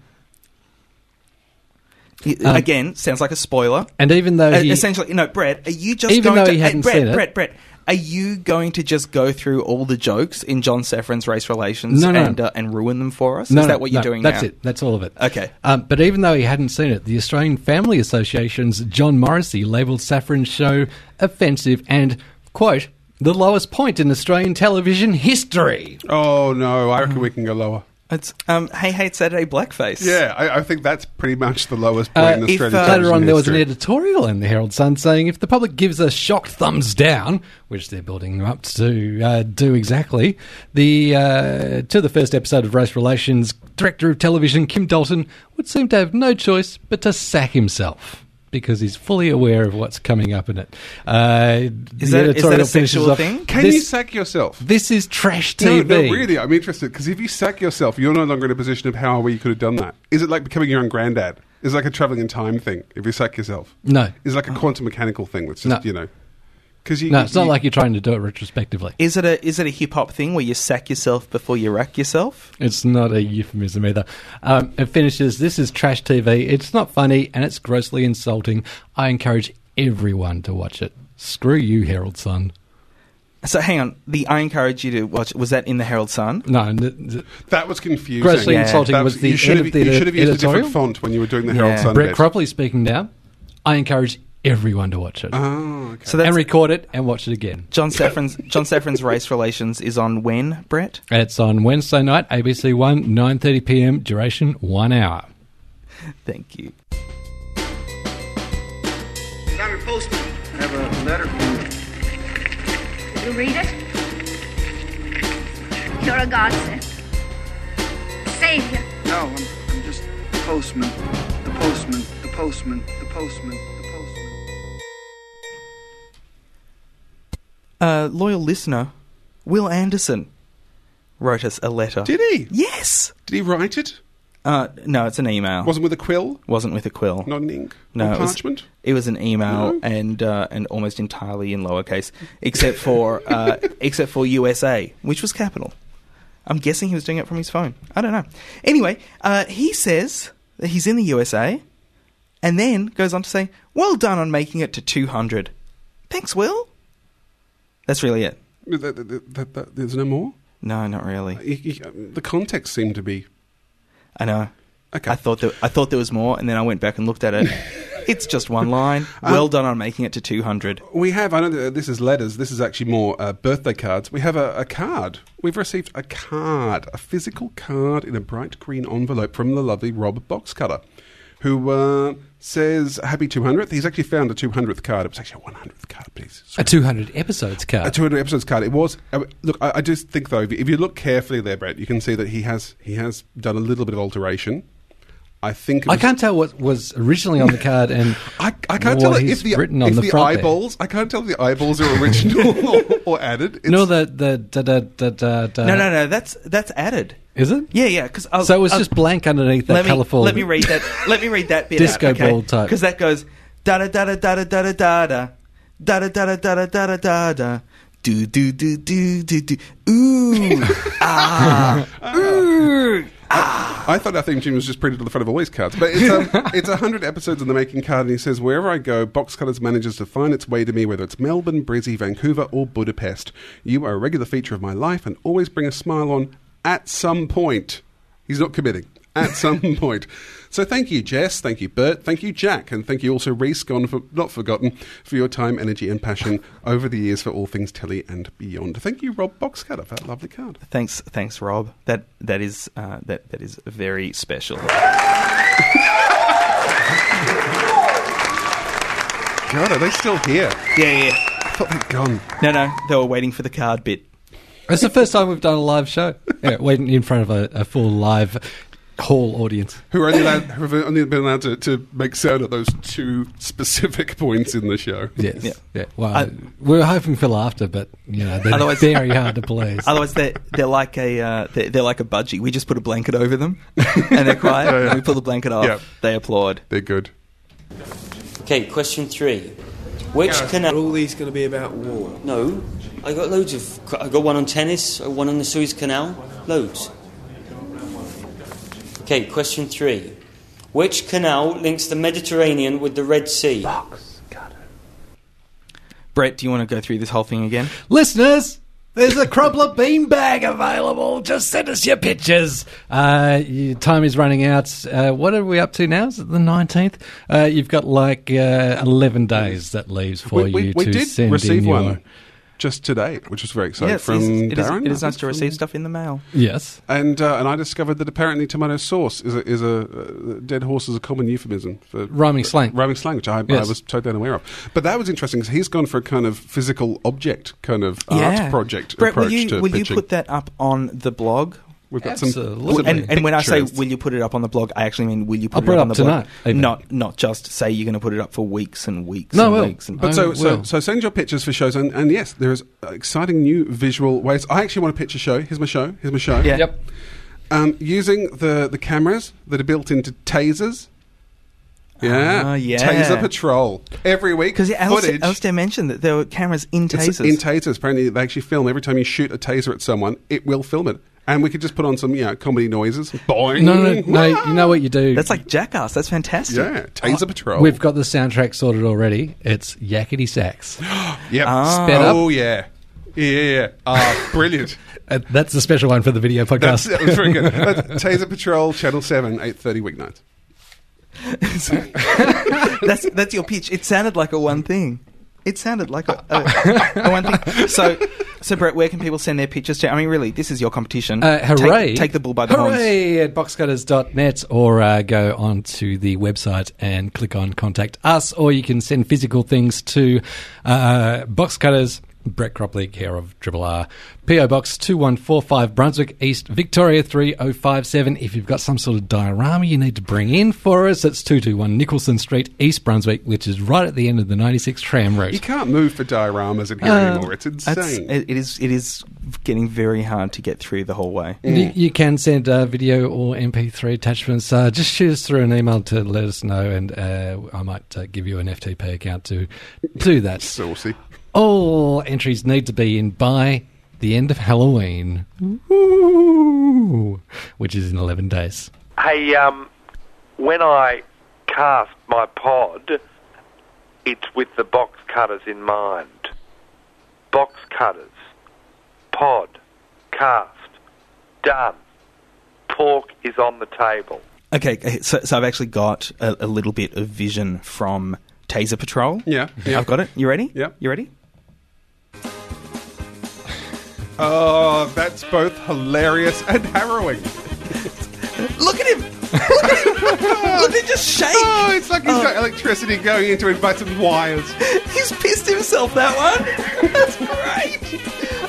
It- Um, Again, sounds like a spoiler. And even though Uh, he, essentially, no, Brett, are you just Even going though to he hadn't Brett, seen it. Brett, Brett, are you going to just go through all the jokes in John Safran's race relations No, no. and uh, and ruin them for us? No, Is that what you're no, doing That's now? it. That's all of it. Okay. Um, but even though he hadn't seen it, the Australian Family Association's John Morrissey labelled Safran's show offensive and, quote, the lowest point in Australian television history. Oh no, I reckon we can go lower. It's um, Hey Hate Saturday blackface. Yeah, I, I think that's pretty much the lowest point Uh, in if, Australian uh, Later on, there was an history. editorial in the Herald Sun saying if the public gives a shocked thumbs down, which they're building them up to uh, do exactly, the uh, to the first episode of Race Relations, director of television Kim Dalton would seem to have no choice but to sack himself. Because he's fully aware of what's coming up in it. Uh, Is that- is that a finishes sexual off, thing? Can this, you sack yourself? This is trash No, TV. no, really, I'm interested because if you sack yourself, you're no longer in a position of how you could have done that. Is it like becoming your own granddad? Is it like a traveling in time thing if you sack yourself? No. Is it like a quantum mechanical thing that's just, No. you know? Because No, it's not like you're trying to do it retrospectively. Is it a is it a hip hop thing where you sack yourself before you rack yourself? It's not a euphemism either. Um, it finishes, this is trash TV. It's not funny and it's grossly insulting. I encourage everyone to watch it. Screw you, Herald Sun. So hang on, the I encourage you to watch. Was that in the Herald Sun? No, n- n- That was confusing. grossly Yeah. insulting That was the you should end have, of the you should have used a different font when you were doing the Yeah. Herald Sun. Brett bit. Cropley speaking now. I encourage everyone to watch it. Oh, okay. So that's and record it and watch it again. John Safran's John Safran's race relations is on when Brett? It's on Wednesday night, ABC One, 9.30 p.m., duration one hour. Thank you. I'm your postman. I have a letter for you. Did you read it? You're a godsend. Savior. No, I'm, I'm just the postman. The postman. The postman. The postman. The postman. Uh, loyal listener, Will Anderson wrote us a letter. Did he? Yes. Did he write it? Uh, no, it's an email. Wasn't with a quill? Wasn't with a quill. Not an ink? No, it was- parchment? It was an email No? and uh, and almost entirely in lowercase, except for uh, except for USA, which was capital. I'm guessing he was doing it from his phone. I don't know. Anyway, uh, he says that he's in the USA, and then goes on to say, "Well done on making it to 200." Thanks, Will. That's really it. Th- th- th- th- th- There's no more? No, not really. Y- y- The context seemed to be. I know. Okay. I thought that I thought there was more, and then I went back and looked at it. it's just one line. Um, Well done on making it to 200. We have, I know this is letters, this is actually more uh, birthday cards. We have a, a card. We've received a card, a physical card in a bright green envelope from the lovely Rob Boxcutter, who uh, says Happy 200th. He's actually found a 200th card. It was actually a 100th card, please. A 200 episodes card. A 200 episodes card. It was. Uh, look, I, I just think though, if you, if you look carefully there, Brett, you can see that he has he has done a little bit of alteration. I think. It I can't tell what was originally on the card and I, I can't what tell if the written on if the, the, front there. eyeballs. I can't tell if the eyeballs are original or, or added. It's, No, the the da, da, da, da, da. no, no, no. That's that's added. Is it? Yeah, yeah. Because So it was just blank underneath that let me, colourful. Let me read that. let me read that bit. Disco out, okay? ball type. Because that goes da da da da da da da da da da da da da da da da da da da do do do do do do ooh ah ooh I, thought our theme tune was just printed on the front of all these cards, but it's um, it's hundred episodes in the making card, and he says wherever I go, Box Cutters manages to find its way to me, whether it's Melbourne, Brizzy, Vancouver, or Budapest. You are a regular feature of my life, and always bring a smile on at some point. He's not committing. At some point. So thank you, Jess. Thank you, Bert. Thank you, Jack. And thank you also, Reese, gone for, not forgotten, for your time, energy, and passion over the years for all things telly and beyond. Thank you, Rob Boxcutter, for that lovely card. Thanks, thanks, Rob. That that is uh, that that is very special. God, are they still here? Yeah, yeah. I thought they'd gone. No, no, they were waiting for the card bit. It's the first time we've done a live show. Yeah, waiting in front of a, a full live hall audience. Who are only, allowed, who have only been allowed to, to make sound at those two specific points in the show. Yes. Yeah. Yeah. Well, I- we're hoping for laughter, but you know they're Otherwise- very hard to please. Otherwise, they're they're like a uh, they're, they're like a budgie. We just put a blanket over them, and they're quiet. Yeah, yeah. And we pull the blanket off. Yeah. They applaud. They're good. Okay, question three. Which canal? All these going to be about war? No, I got loads of. I got one on tennis, one on the Suez Canal, loads. Okay, question three. Which canal links the Mediterranean with the Red Sea? Brett, do you want to go through this whole thing again? Listeners, there's a Crumpler beanbag available. Just send us your pictures. Uh, your time is running out. Uh, what are we up to now? Is it the 19th? Uh, you've got like uh, 11 days that leaves for we, we, you we to did send receive in your... one just today, which was very exciting Yes, from it is, Darren. it is nice to receive stuff in the mail. Yes. And uh, and I discovered that apparently tomato sauce is a, is a uh, dead horse is a common euphemism for Rhyming slang. Rhyming slang, which I, I was totally unaware of. But that was interesting because he's gone for a kind of physical object kind of Yeah. art project Brett, approach will you to will you put that up on the blog? We've got Absolutely. some And, and when I say will you put it up on the blog, I actually mean will you put I'll it put up it on up the blog? even. Not not just say you're going to put it up for weeks and weeks. No, and I will. weeks and But so, so, so send your pictures for shows, and, and yes, there is exciting new visual ways. I actually want to pitch a show. Here's my show. Here's my show. Yeah. Yep. Um, using the, the cameras that are built into tasers. Yeah. Ah, yeah. Taser Patrol. Every week, Because Alistair, footage. Alistair mentioned that there were cameras in It's tasers. in tasers. Apparently, they actually film every time you shoot a taser at someone. It will film it, and we could just put on some, you know, comedy noises. Boing. No, no, no. You know what you do? That's like Jackass. That's fantastic. Yeah, Taser Patrol. We've got the soundtrack sorted already. It's Yakety Sax. Yep. Ah. Sped up. Oh yeah. Yeah, yeah, yeah. Ah, brilliant. Uh, that's the special one for the video That's, podcast. that was very good. That's Taser Patrol, Channel Seven, eight thirty weeknights. that's that's your pitch. It sounded like a one thing. It sounded like a, a, a one thing. So, so Brett, where can people send their pictures to? I mean, really, this is your competition. Uh, hooray. Take, take the bull by the horns. Hooray at boxcutters.net or uh, go onto the website and click on contact us or you can send physical things to uh, Box Cutters, Brett Cropley, care of Triple R, PO Box 2145 Brunswick East, Victoria 3057. If you've got some sort of diorama you need to bring in for us, it's 221 Nicholson Street, East Brunswick, which is right at the end of the 96 tram route. You can't move for dioramas in here Um, anymore. It's insane. it it is. It is getting very hard to get through the whole way. You, you can send uh, video or MP3 attachments. Uh, just shoot us through an email to let us know, and uh, I might uh, give you an FTP account to do that. Saucy. All entries need to be in by the end of Halloween, Ooh, which is in 11 days. Hey, um, when I cast my pod, it's with the box cutters in mind. Box cutters, pod, cast, done. Pork is on the table. Okay, so, so I've actually got a, a little bit of vision from Taser Patrol. Yeah, yeah. I've got it. You ready? Yep. You ready? Oh, that's both hilarious and harrowing. Look at him! Look at him! Look at him just shake! Oh, it's like he's got oh. electricity going into it by some wires. He's pissed himself, that one! That's great!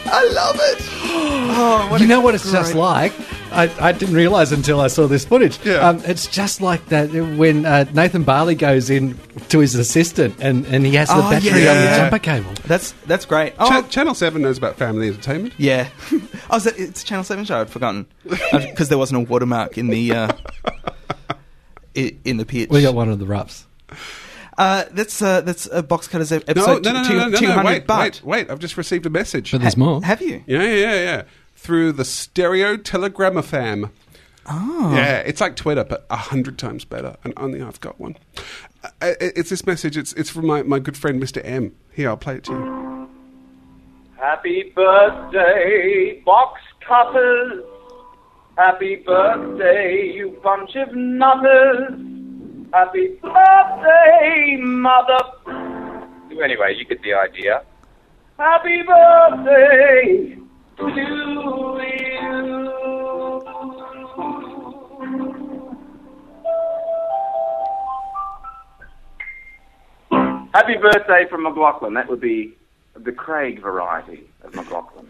I love it! Oh, what you a know what it's just great- like? I, I didn't realise until I saw this footage. Yeah. Um, it's just like that when uh, Nathan Barley goes in to his assistant and, and he has the Oh, battery on the jumper cable. That's that's great. Oh, Cha- Channel 7 knows about family entertainment. yeah. oh, is that, it's a Channel 7 show. I'd forgotten. Because there wasn't a watermark in the, uh, i- in the pitch. We got one of the roughs. Uh, that's, uh, that's uh, Box Cutters ep- No, episode no, no, two- no, no, no, 200, no, wait, but... wait, wait. I've just received a message. But there's more. Have you? Yeah, yeah, yeah, yeah. Through the stereo telegramopham. Oh. Yeah, it's like Twitter, but a hundred times better, and only I've got one. Uh, it's this message. It's it's from my, my good friend Mr. M. Here, I'll play it to you. Happy birthday, box cutters. Happy birthday, you bunch of nutters. Happy birthday, mother. Anyway, you get the idea. Happy birthday to you. Happy birthday from McLachlan. That would be the Craig variety of McLachlan.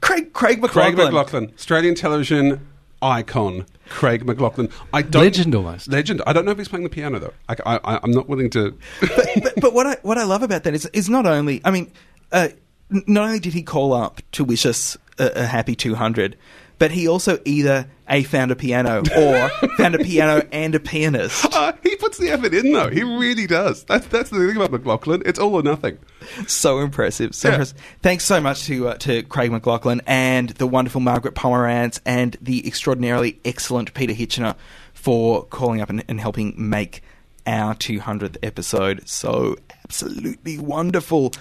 Craig Craig Craig McLachlan, Australian television icon. Craig McLachlan. I don't, Legend almost. Legend. I don't know if he's playing the piano though. I, I, I'm not willing to. but, but what I what I love about that is is not only I mean, uh, n- not only did he call up to wish us a, a happy 200, but he also either a found a piano or found a piano and a pianist. Uh, he puts the effort in though. He really does. That's that's the thing about McLachlan. It's all or nothing. So impressive. So Yeah. impressive. Thanks so much to uh, to Craig McLachlan and the wonderful Margaret Pomeranz and the extraordinarily excellent Peter Hitchener for calling up and, and helping make our 200th episode so absolutely wonderful.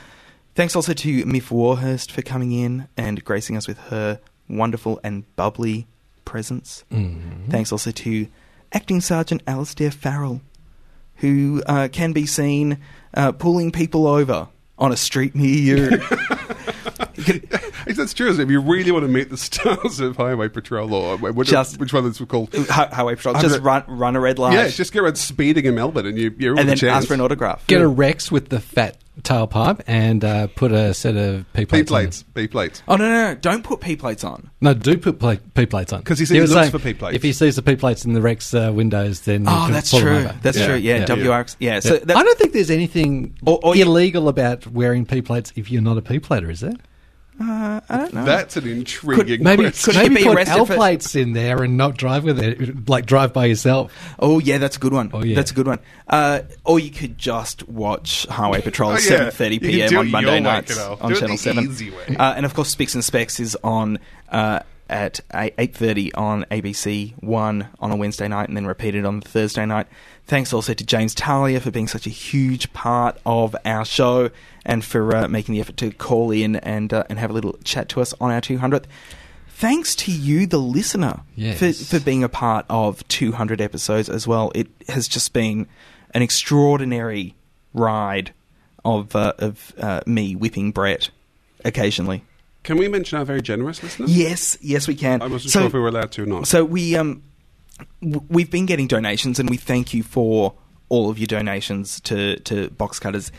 Thanks also to Myf Warhurst for coming in and gracing us with her wonderful and bubbly presence. Mhm. Thanks also to Acting Sergeant Alastair Farrell, who uh, can be seen uh, pulling people over on a street near you. That's true. Isn't it? If you really want to meet the stars of Highway Patrol, or which, Just- which one is called Hi- Highway Patrol, just gonna- run run a red light. Yeah, just get around speeding in Melbourne, and you you're all and the then chance. ask for an autograph. Get a Rex with the fat tailpipe and uh, put a set of P P plates. plates. P plates. Oh no, no, no! Don't put P plates on. No, do put pla- P plates on 'Cause he said he was looks saying for P plates. If he sees the P plates in the Rex uh, windows, then Oh, can that's pull them true. over. That's true. Yeah, WRX. Yeah, so Yeah. that- I don't think there's anything illegal about wearing P plates if you're not a P plater, is there? Uh, I don't know. That's an intriguing. Maybe question. maybe be put arrested L plates in there and not drive with it, like drive by yourself. Oh yeah, that's a good one. Oh, yeah. That's a good one. Uh, or you could just watch Highway Patrol Oh, yeah. seven thirty p.m. on Monday nights kiddo. on Do it Channel the Seven. easy way. Uh, and of course, Spicks and Specs is on uh, at eight thirty on ABC One on a Wednesday night, and then repeated on Thursday night. Thanks also to James Talia for being such a huge part of our show and for uh, making the effort to call in and uh, and have a little chat to us on our two hundredth. Thanks to you, the listener, Yes. for, for being a part of 200 episodes as well. It has just been an extraordinary ride of uh, of uh, me whipping Brett occasionally. Can we mention our very generous listeners? Yes, yes, we can. I wasn't So- sure if we were allowed to or not. So we um w- we've been getting donations, and we thank you for all of your donations to to Box Cutters.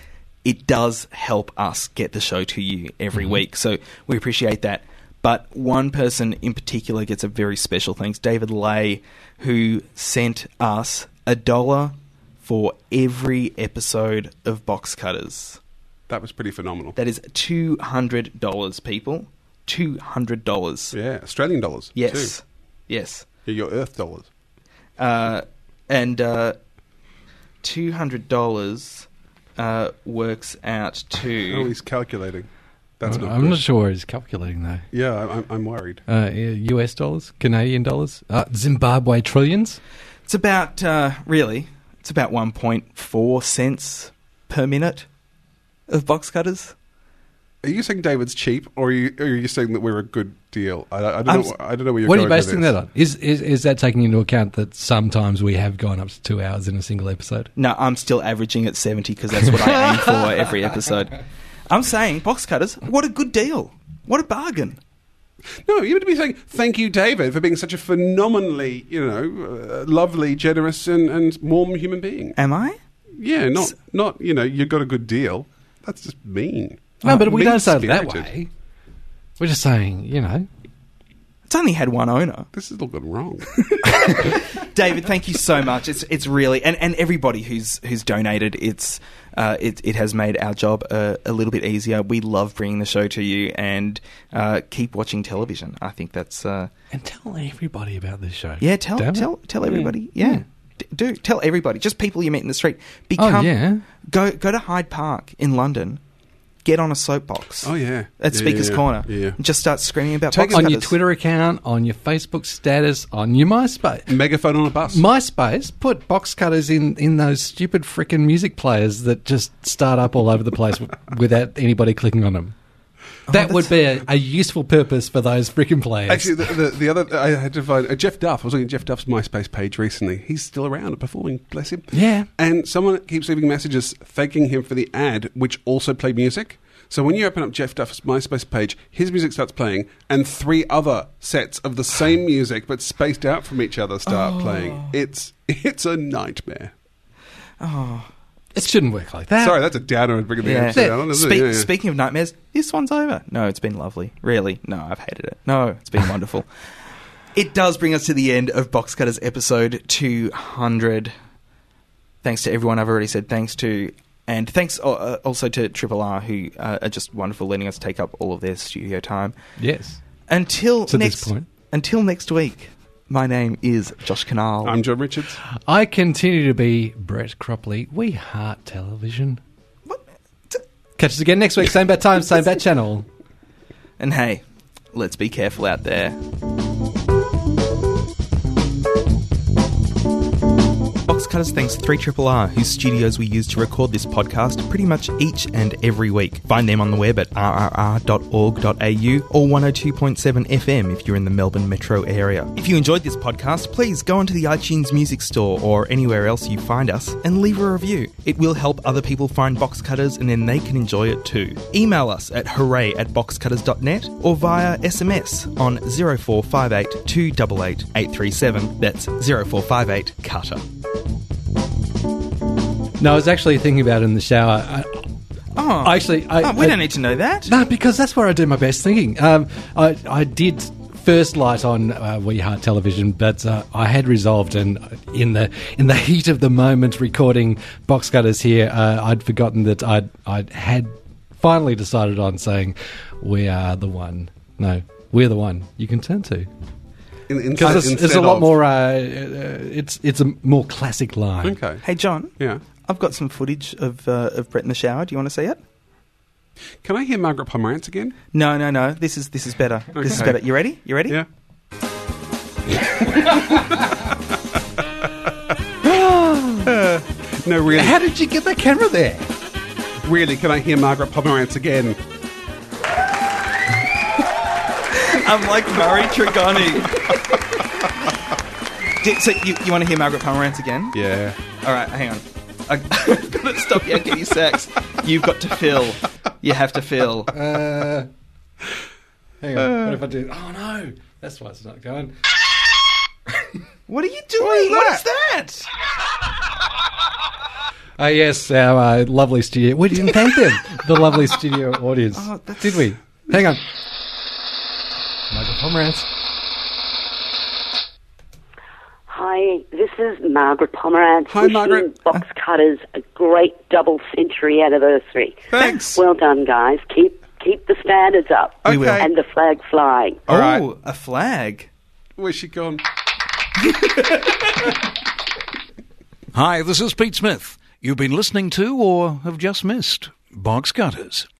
It does help us get the show to you every Mhm. week, so we appreciate that. But one person in particular gets a very special thanks, David Lay, who sent us a dollar for every episode of Box Cutters. That was pretty phenomenal. That is two hundred dollars, people. Two hundred dollars. Yeah, Australian dollars. Yes. too. Yes. Yeah, your Earth dollars. Uh, and uh, two hundred dollars uh, works out to. Oh, he's calculating. That's not. I'm not sure he's calculating though. Yeah, I- I'm, I'm worried. Uh, US dollars, Canadian dollars, uh, Zimbabwe trillions. It's about uh, really. It's about one point four cents per minute of box cutters. Are you saying David's cheap, or are you, are you saying that we're a good deal? I, I don't I'm know. s- I don't know where you're What are you basing that on? Is, is is that taking into account that sometimes we have gone up to two hours in a single episode? No, I'm still averaging at seventy because that's what I aim for every episode. I'm saying box cutters. What a good deal! What a bargain! No, you would be saying thank you, David, for being such a phenomenally, you know, uh, lovely, generous, and, and warm human being. Am I? Yeah, not not you know, you've got a good deal. That's just mean. No, but we don't say it that Mean-spirited. way. We're just saying, you know. It's only had one owner. This has all gone wrong. David, thank you so much. It's it's really and, and everybody who's who's donated. It's uh, it it has made our job a, a little bit easier. We love bringing the show to you and uh, keep watching television. I think that's uh, And tell everybody about this show. yeah. Tell Damn it. tell tell everybody. Yeah. D- Do tell everybody. Just people you meet in the street. Become Oh, yeah. Go go to Hyde Park in London. Get on a soapbox. Oh, yeah. At Yeah, Speaker's yeah, Corner. yeah. And just start screaming about Take box on your. Twitter account, on your Facebook status, on your MySpace. Megaphone on a bus. MySpace, put box cutters in, in those stupid freaking music players that just start up all over the place without anybody clicking on them. Oh, That would be a, a useful purpose for those freaking players. Actually, the, the, the other I had to find uh, Jeff Duff. I was looking at Jeff Duff's MySpace page recently. He's still around and performing. Bless him. Yeah. And someone keeps leaving messages thanking him for the ad, which also played music. So when you open up Jeff Duff's MySpace page, his music starts playing, and three other sets of the same music but spaced out from each other start Oh. playing. It's it's a nightmare. Oh. It shouldn't work like that. Sorry, that's a downer. Bringing the Yeah. episode down, isn't it? Yeah, yeah. Speaking of nightmares, this one's over. No, it's been lovely. Really? No, I've hated it. No, it's been wonderful. It does bring us to the end of Box Cutters episode 200. Thanks to everyone I've already said thanks to. And thanks uh, uh, also to Triple R, who uh, are just wonderful, letting us take up all of their studio time. Yes. Until To this next point. until next week, my name is Josh Kinal. I'm John Richards. I continue to be Brett Cropley. We heart television. Catch us again next week, same bad time, same bad channel. And hey, let's be careful out there. Box Cutters thanks 3RRR, whose studios we use to record this podcast pretty much each and every week. Find them on the web at rrr.org.au or 102.7 FM if you're in the Melbourne metro area. If you enjoyed this podcast, please go onto the iTunes Music Store or anywhere else you find us and leave a review. It will help other people find Box Cutters and then they can enjoy it too. Email us at hooray at boxcutters.net or via SMS on 0458 288 837. That's 0458 Cutter. No, I was actually thinking about it in the shower. I, Oh, actually, I, Oh, we I- don't need to know that. No, because that's where I do my best thinking. Um, I, I did first light on uh, We Heart Television, but uh, I had resolved, and in the in the heat of the moment, recording box cutters here, uh, I'd forgotten that I'd I had finally decided on saying, "We are the one." No, we're the one you can turn to. In- in- Because it's, it's a lot of- more. Uh, uh, it's it's a more classic line. Okay. Hey, John. Yeah. I've got some footage of uh, of Brett in the shower. Do you want to see it? Can I hear Margaret Pomeranz again? No, no, no. This is this is better. This is better. You ready? You ready? Yeah. no, really. How did you get that camera there? Really, can I hear Margaret Pomeranz again? I'm like Murray Trigoni. So you, you want to hear Margaret Pomeranz again? Yeah. All right, hang on. I- I've got to stop yakety sax. You've got to fill. You have to fill. Uh, hang on. what if I do? Oh no, that's why it's not going. What are you doing? What is that? Oh yes, our uh, lovely studio. We didn't thank them. the lovely studio audience. Oh, Did we? Hang on. Michael Pomeranz. Hi, this is Margaret Pomeranz. Hi, Margaret. Box Cutters a great double century anniversary. Thanks. Well done, guys. Keep keep the standards up. We will. And the flag flying. Oh, right. a flag. Where's she gone? Hi, this is Pete Smith. You've been listening to or have just missed Box Cutters.